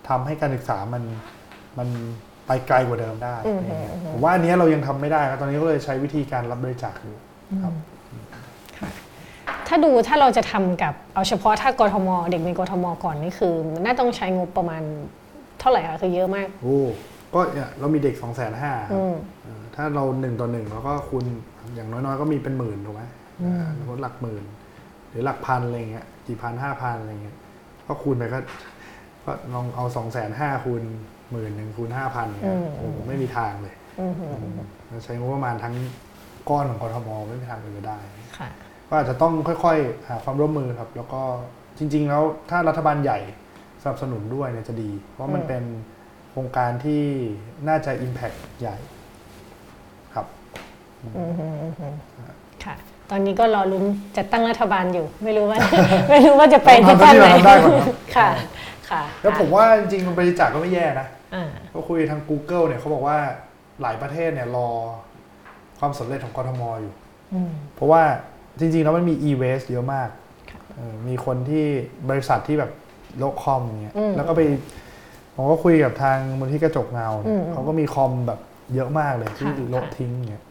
ทำให้การศึกษามันมันไปไกลกว่าเดิมได้อะไรเงี้ยผมว่าอันเนี้ยเรายังทำไม่ได้ครับตอนนี้ก็เลยใช้วิธีการรับบริจาคอยู่ครับ ถ้าดูถ้าเราจะทำกับเอาเฉพาะถ้ากทม เด็กในกทม ก่อนนี่คือมันน่าต้องใช้งบประมาณเท่าไหร่คะคือเยอะมากโอ้ก็เนี่ยเรามีเด็ก2องแสนห้าอืมถ้าเราหนึ่งต่อหนึ่งเราก็คูณอย่างน้อยๆ ก็มีเป็นหมื่นถูกไหมอ่าสมมติหลักหมื่น หรือหลักพันอะไรเงี้ยกี่พันห้าพันอะไรเงี้ยก็คูณไปก็ก็ลองเอาสองแสนห้าคูณหมื่นหนึ่งคูณห้าพันเนี่ยโอ้โหไม่มีทางเลยอืมใช้งบประมาณทั้งก้อนของกรทมไม่มีทางเป็นไปได้ค่ะ ก็อาจจะต้องค่อยๆ หาความร่วมมือครับ แล้วก็จริง ๆ แล้วถ้ารัฐบาลใหญ่สนับสนุนด้วยเนี่ยจะดี เพราะมันเป็นโครงการที่น่าจะ Impact ใหญ่ครับอืมอืมค่ะ ตอนนี้ก็รอลุ้นจัดตั้งรัฐบาลอยู่ ไม่รู้ว่า ไม่รู้ว่าจะไปที่ท่านไหนค่ะ ค่ะ แล้วผมว่าจริงๆบริจาคก็ไม่แย่นะอ่าก็คุยทาง Google เนี่ยเขาบอกว่าหลายประเทศเนี่ยรอความสำเร็จของกทมอยู่อืมเพราะว่า จริงๆแล้วมันมี e-waste เยอะมากค่ะเออมีคนที่บริษัทที่แบบโลกคอมอย่างเงี้ยอืมแล้วก็ไปผมก็คุยกับทางมูลที่กระจกเงาเนี่ยอืมเขาก็มีคอมแบบเยอะมากเลยที่ค่ะ โละทิ้งอย่างเงี้ย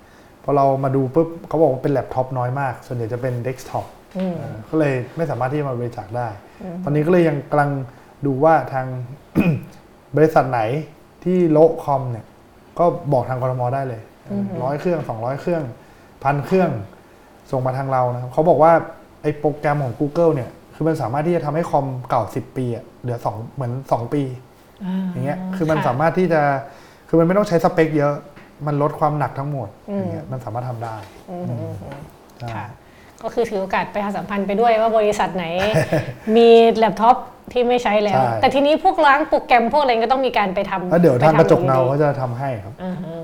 พอเรามาดูปุ๊บเขาบอกว่าเป็นแล็ปท็อปน้อยมาก ส่วนใหญ่จะเป็นเดสก์ท็อป อืมก็เลยไม่สามารถที่จะมาบริจาคได้อืมตอนนี้ก็เลยยังกำลังดูว่าทาง บริษัทไหนที่โละคอมเนี่ย ก็บอกทางกทมได้เลยร้อยเครื่องสองร้อยเครื่องพันเครื่อง ส่งมาทางเรานะครับเขาบอกว่าไอ้โปรแกรมของ Google เนี่ย คือมันสามารถที่จะทำให้คอมเก่า 10 ปีอะเหลือสองเหมือน 2 ปีอย่างเงี้ยคือมันสามารถที่จะคือมันไม่ต้องใช้สเปคเยอะ มันลดความหนักทั้งหมดอย่างเงี้ยมันสามารถทำได้อืมอืมอืมใช่ค่ะก็คือถือโอกาสประชาสัมพันธ์ไปด้วยว่าบริษัทไหน มีแล็ปท็อปที่ไม่ใช้แล้วใช่แต่ทีนี้พวกล้างโปรแกรมพวกอะไรก็ต้องมีการไปทำแล้วเดี๋ยวทางไปกระจกอยู่เงาดีก็จะทำให้ครับอ่าฮะ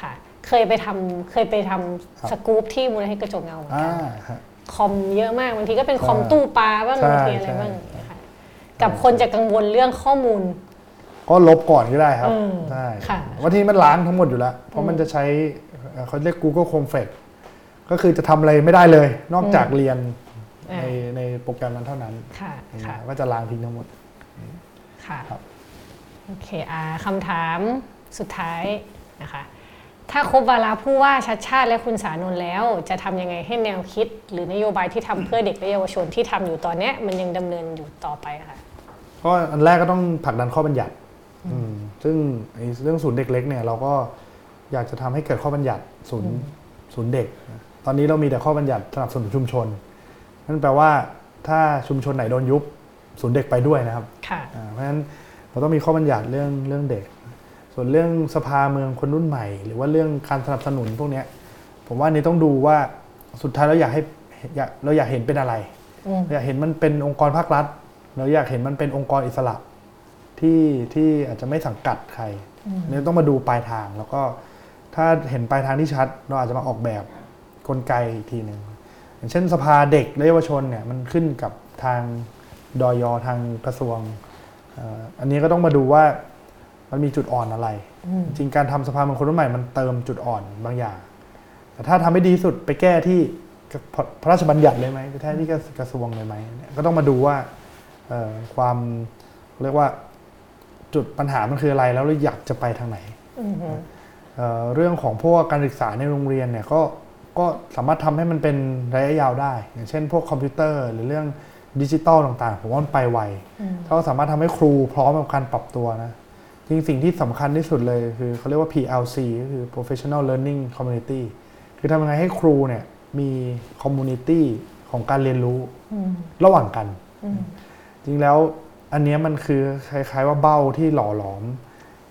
ค่ะ เคยไปทำเคยไปทำครับสกู๊ปที่มูลนิธิกระจกเงาเหมือนอ่ากันฮะ คอมเยอะมากบางทีก็เป็นคอมใช่ตู้ปลาบ้างใช่บางทีอะไรใช่ บ้างอย่างเงี้ยค่ะกับคนจะกังวลเรื่องข้อมูล ก็ลบก่อนก็ได้ครับอืมใช่ค่ะวันที่มันล้างทั้งหมดอยู่แล้ว เพราะมันจะใช้เอ่อเขาเรียก Google Chrome Flex ก็คือจะทำอะไรไม่ได้เลย นอกจากเรียนอ่า ในในโปรแกรมนั้นเท่านั้นค่ะอย่างเงี้ค่ะยก็จะล้างทิ้งทั้งหมด ค่ะครับ โอเคอ่าคำถามสุดท้ายนะคะ ถ้าครบวาระผู้ว่าชัดชาติและคุณสานนท์แล้ว จะทำยังไงให้แนวคิด หรือนโยบายที่ทำเพื่อเด็กและเยาวชนที่ทำอยู่ตอนเนี้ยมันยังดำเนินอยู่ต่อไปค่ะก็อันแรกก็ต้องผลักดันข้อบัญญัติอืมซึ่งไอ้เรื่องศูนย์เด็กเล็กเนี่ยเราก็อยากจะทำให้เกิดข้อบัญญัติศูนย์ศูนย์เด็ก ตอนนี้เรามีแต่ข้อบัญญัติสนับสนุนชุมชน นั่นแปลว่าถ้าชุมชนไหนโดนยุบศูนย์เด็กไปด้วยนะครับค่ะอ่าเพราะฉะนั้นเราต้องมีข้อบัญญัติเรื่องเรื่องเด็ก ส่วนเรื่องสภาเมืองคนรุ่นใหม่ หรือว่าเรื่องการสนับสนุนพวกเนี้ยผมว่าอันนี้ต้องดูว่าสุดท้ายเราอยากให้อยากเราอยากเห็นเป็นอะไรอืมเราอยากเห็นมันเป็นองค์กรภาครัฐ เราอยากเห็นมันเป็นองค์กรอิสระที่ที่อาจจะไม่สังกัดใครอันนี่ต้องมาดูปลายทางแล้วก็ถ้าเห็นปลายทางที่ชัด เราอาจจะมาออกแบบกลไกอีกทีหนึ่งอย่างเช่นสภาเด็กและเยาวชนเนี่ยมันขึ้นกับทางดอยทางกระทรวงเอ่ออันนี้ก็ต้องมาดูว่า มันมีจุดอ่อนอะไร จริงๆการทำสภามันคนรุ่นใหม่มันเติมจุดอ่อนบางอย่าง แต่ถ้าทำให้ดีที่สุดไปแก้ที่พระราชบัญญัติเลยไหมไปแก้ที่กระทรวงเลยไหมเนี่ยก็ต้องมาดูว่าเอ่อความเรียกว่าจุดปัญหามันคืออะไรแล้วเราอยากจะไปทางไหนอือหือเอ่อเรื่องของพวกการศึกษาในโรงเรียนเนี่ยก็ก็สามารถทำให้มันเป็นระยะยาวได้ อย่างเช่น พวกคอมพิวเตอร์หรือเรื่องดิจิตอลต่างๆ ผมว่ามันไปไวอืมถ้าเราสามารถทำให้ครูพร้อมกับการปรับตัวนะ จริงสิ่งที่สำคัญที่สุดเลยคือเขาเรียกว่า PLC ก็คือ Professional Learning Community คือทำยังไงให้ครูเนี่ยมี community ของการเรียนรู้อืมระหว่างกันอืมจริงแล้วอันเนี้ยมันคือคล้ายๆว่าเบ้าที่หล่อหลอม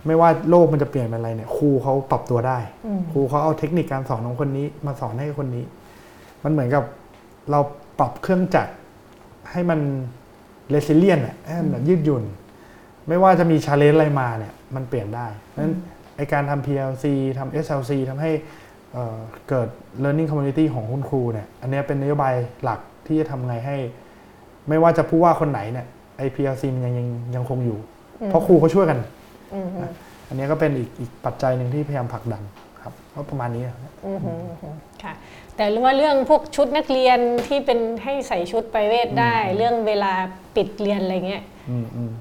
ไม่ว่าโลกมันจะเปลี่ยนเป็นอะไรเนี่ยครูเขาปรับตัวได้อืมครูเขาเอาเทคนิคการสอนของคนนี้ มาสอนให้คนนี้ มันเหมือนกับเราปรับเครื่องจักรให้มันเรซิเลียนอะให้มันแบบยืดหยุ่น ไม่ว่าจะมีชาเลนจ์อะไรมาเนี่ยมันเปลี่ยนได้เพราะฉะนั้นไอการทำ PLC ทำ SLC ทำให้เอ่อเกิด learning community ของคุณครูเนี่ยอันเนี้ยเป็นนโยบายหลักที่จะทำไงให้ ไม่ว่าจะผู้ว่าคนไหนเนี่ยไอ PLC มันยังยังยังคงอยู่ เพราะครูเขาช่วยกันอืมอืมอันนี้ก็เป็นอีกอีกปัจจัยหนึ่งที่พยายามผลักดันครับก็ประมาณนี้ครับอืมอืมอืมค่ะแต่ว่าเรื่องพวกชุดนักเรียนที่เป็นให้ใส่ชุดไปเวทได้ เรื่องเวลาปิดเรียนอะไรเงี้ยอืมอืม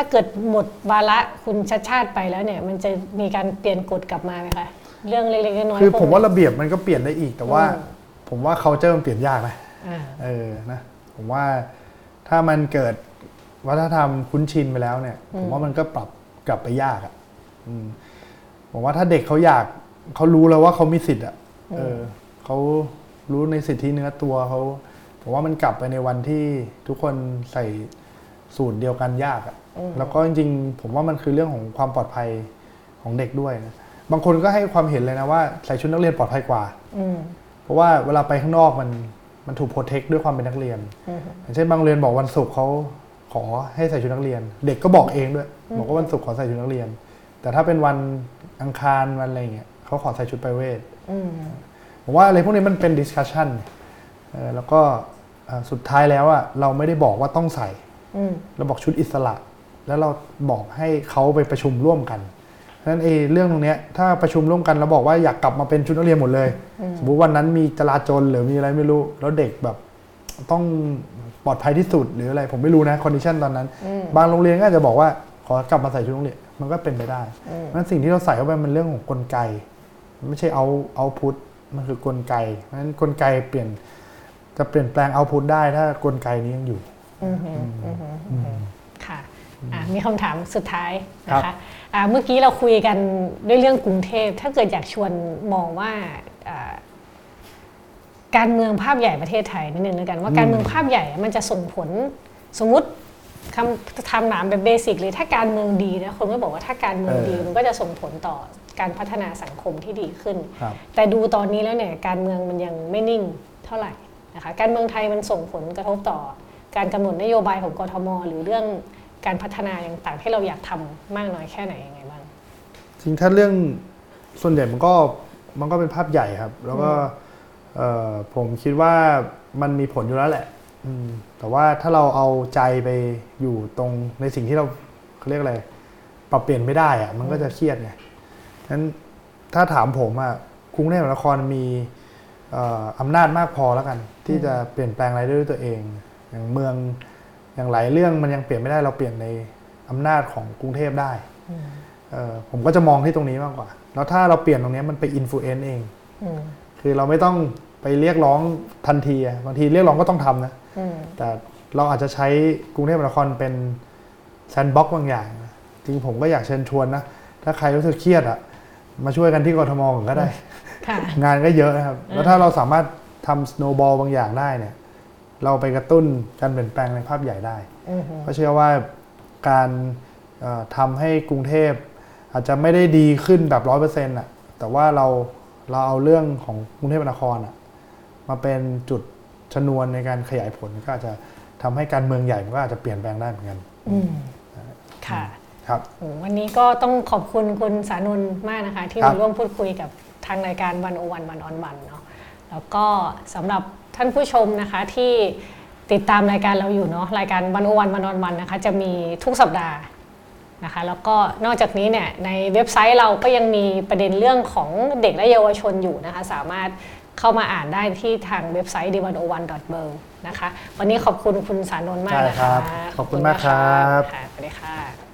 ถ้าเกิดหมดวาระคุณชัดชาติไปแล้วเนี่ย มันจะมีการเปลี่ยนกฎกลับมาไหมคะเรื่องเล็กๆน้อยๆคือผมว่าพกนี้ระเบียบมันก็เปลี่ยนได้อีก แต่ว่าอืมผมว่า culture มันเปลี่ยนยากนะอ่าเออนะผมว่าถ้ามันเกิดวัฒนธรรมคุ้นชินไปแล้วเนี่ย ผมว่ามันก็ปรับกลับไปยากอะอืมผมว่าถ้าเด็กเขาอยากเขารู้แล้วว่าเขามีสิทธิ์อะเออเขารู้ในสิทธิเนื้อตัวเขาผมว่ามันกลับไปในวันที่ทุกคนใส่สูตรเดียวกันยากอะ แล้วก็จริงๆ ผมว่ามันคือเรื่องของความปลอดภัยของเด็กด้วยนะบางคนก็ให้ความเห็นเลยนะว่าใส่ชุดนักเรียนปลอดภัยกว่าอืมเพราะว่าเวลาไปข้างนอกมันมันถูกโปรเทคด้วยความเป็นนักเรียนอืมอย่างเช่นบางโรงเรียนบอกวันศุกร์เขาขอให้ใส่ชุดนักเรียน เด็กก็บอกเองด้วย บอกว่าวันศุกร์ขอใส่ชุดนักเรียน แต่ถ้าเป็นวันอังคารวันอะไรอย่างเงี้ยเขาขอใส่ชุดไปรเวทอืมผมว่าอะไรพวกนี้มันเป็น discussion แล้วก็เอ่อสุดท้ายแล้วอะเราไม่ได้บอกว่าต้องใส่อืมเราบอกชุดอิสระ แล้วเราบอกให้เขาไปประชุมร่วมกันเพราะฉะนั้นเอเรื่องตรงเนี้ยถ้าประชุมร่วมกันแล้วบอกว่าอยากกลับมาเป็นชุดนักเรียนหมดเลย สมมุติวันนั้นมีจลาจลหรือมีอะไรไม่รู้ แล้วเด็กแบบต้องปลอดภัยที่สุดหรืออะไรผมไม่รู้นะ condition ตอนนั้นอืมบางโรงเรียนก็อาจจะบอกว่าขอกลับมาใส่ชุดนักเรียนมันก็เป็นไปได้อืมเพราะฉะนั้นสิ่งที่เราใส่เข้าไปมันเรื่องของกลไกมันไม่ใช่เอา output มันคือกลไกเพราะฉะนั้นกลไกเปลี่ยนจะเปลี่ยนแปลง output ได้ถ้ากลไกนี้ยังอยู่อื มอืมอืมอืมค่ะอะมีคำถามสุดท้ายครันะบคะอะเมื่อกี้เราคุยกันด้วยเรื่องกรุงเทพ ถ้าเกิดอยากชวนมองว่าอ่าการเมืองภาพใหญ่ประเทศไทยนิดนึงแล้วกันว่าการเมืองภาพใหญ่มันจะส่งผลสมมติคำทำหนามแบบเบสิกเลยถ้าการเมืองดีนะคนก็บอกว่าถ้าการเมืองดีมันก็จะส่งผลต่อการพัฒนาสังคมที่ดีขึ้นครับแต่ดูตอนนี้แล้วเนี่ยการเมืองมันยังไม่นิ่งเท่าไหร่นะคะการเมืองไทยมันส่งผลกระทบต่อการกำหนดนโยบายของกทม หรือเรื่อง การพัฒนาอย่างต่างที่เราอยากทำมากน้อยแค่ไหนยังไงบ้างจริงถ้าเรื่องส่วนใหญ่มันก็มันก็เป็นภาพใหญ่ครับ แล้วก็ผมคิดว่ามันมีผลอยู่แล้วแหละแต่ว่าถ้าเราเอาใจไปอยู่ตรงในสิ่งที่เราเขาเรียกอะไร ปรับเปลี่ยนไม่ได้อะมันก็จะเครียดไงนั้นถ้าถามผมอะกรุงเทพมหานครมีเอ่ออำนาจมากพอแล้วกัน ที่จะเปลี่ยนแปลงอะไรได้ด้วยตัวเอง อย่างเมือง อย่างหลายเรื่องมันยังเปลี่ยนไม่ได้เราเปลี่ยนในอำนาจของกรุงเทพได้เอ่อผมก็จะมองที่ตรงนี้มากกว่า แล้วถ้าเราเปลี่ยนตรงนี้มันไปอิ f ฟ u เอนซ์เองอืมคือเราไม่ต้องไปเรียกร้องทันทีอะบางทีเรียกร้องก็ต้องทำนะอืมแต่เราอาจจะใช้กรุงเทพมหานครเป็น sandbox บางอย่างนะจริงผมก็อยากเชิญชวนนะ ถ้าใครรู้สึกเครียดอะมาช่วยกันที่กทมก่อนก็ได้ค่ะงานก็เยอะนะครับ แล้วถ้าเราสามารถทำ snowball บางอย่างได้เนี่ย เราไปกระตุ้นการเปลี่ยนแปลงในภาพใหญ่ได้อืมก็เชื่อว่าการเอ่อทำให้กรุงเทพ อาจจะไม่ได้ดีขึ้นแบบร้อยเปอร์เซ็นต์อะแต่ว่าเราเราเอาเรื่องของกรุงเทพมหานครอะมาเป็นจุดชนวนในการขยายผลก็อาจจะทำให้การเมืองใหญ่มันก็อาจจะเปลี่ยนแปลงได้เหมือนกันอืมค่ะครับโอ้วันนี้ก็ต้องขอบคุณคุณสานนท์มากนะคะ ที่ครัมาบร่วมพูดคุยกับทางรายการวันโอวันวันออนวันเนาะแล้วก็สำหรับ ท่านผู้ชมนะคะที่ติดตามรายการเราอยู่เนาะรายการวันโอวันวันออนวันนะคะ จะมีทุกสัปดาห์นะคะแล้วก็นอกจากนี้เนี่ยในเว็บไซต์เราก็ยังมีประเด็นเรื่องของเด็กและเยาวชนอยู่นะคะ สามารถเข้ามาอ่านได้ที่ทางเว็บไซต์ d 1 0 1 b e r นะคะ วันนี้ขอบคุณคุณสานนท์มากนะได้ครัคะบขอบคุณมากครับค่ะสวัสดีค่ะ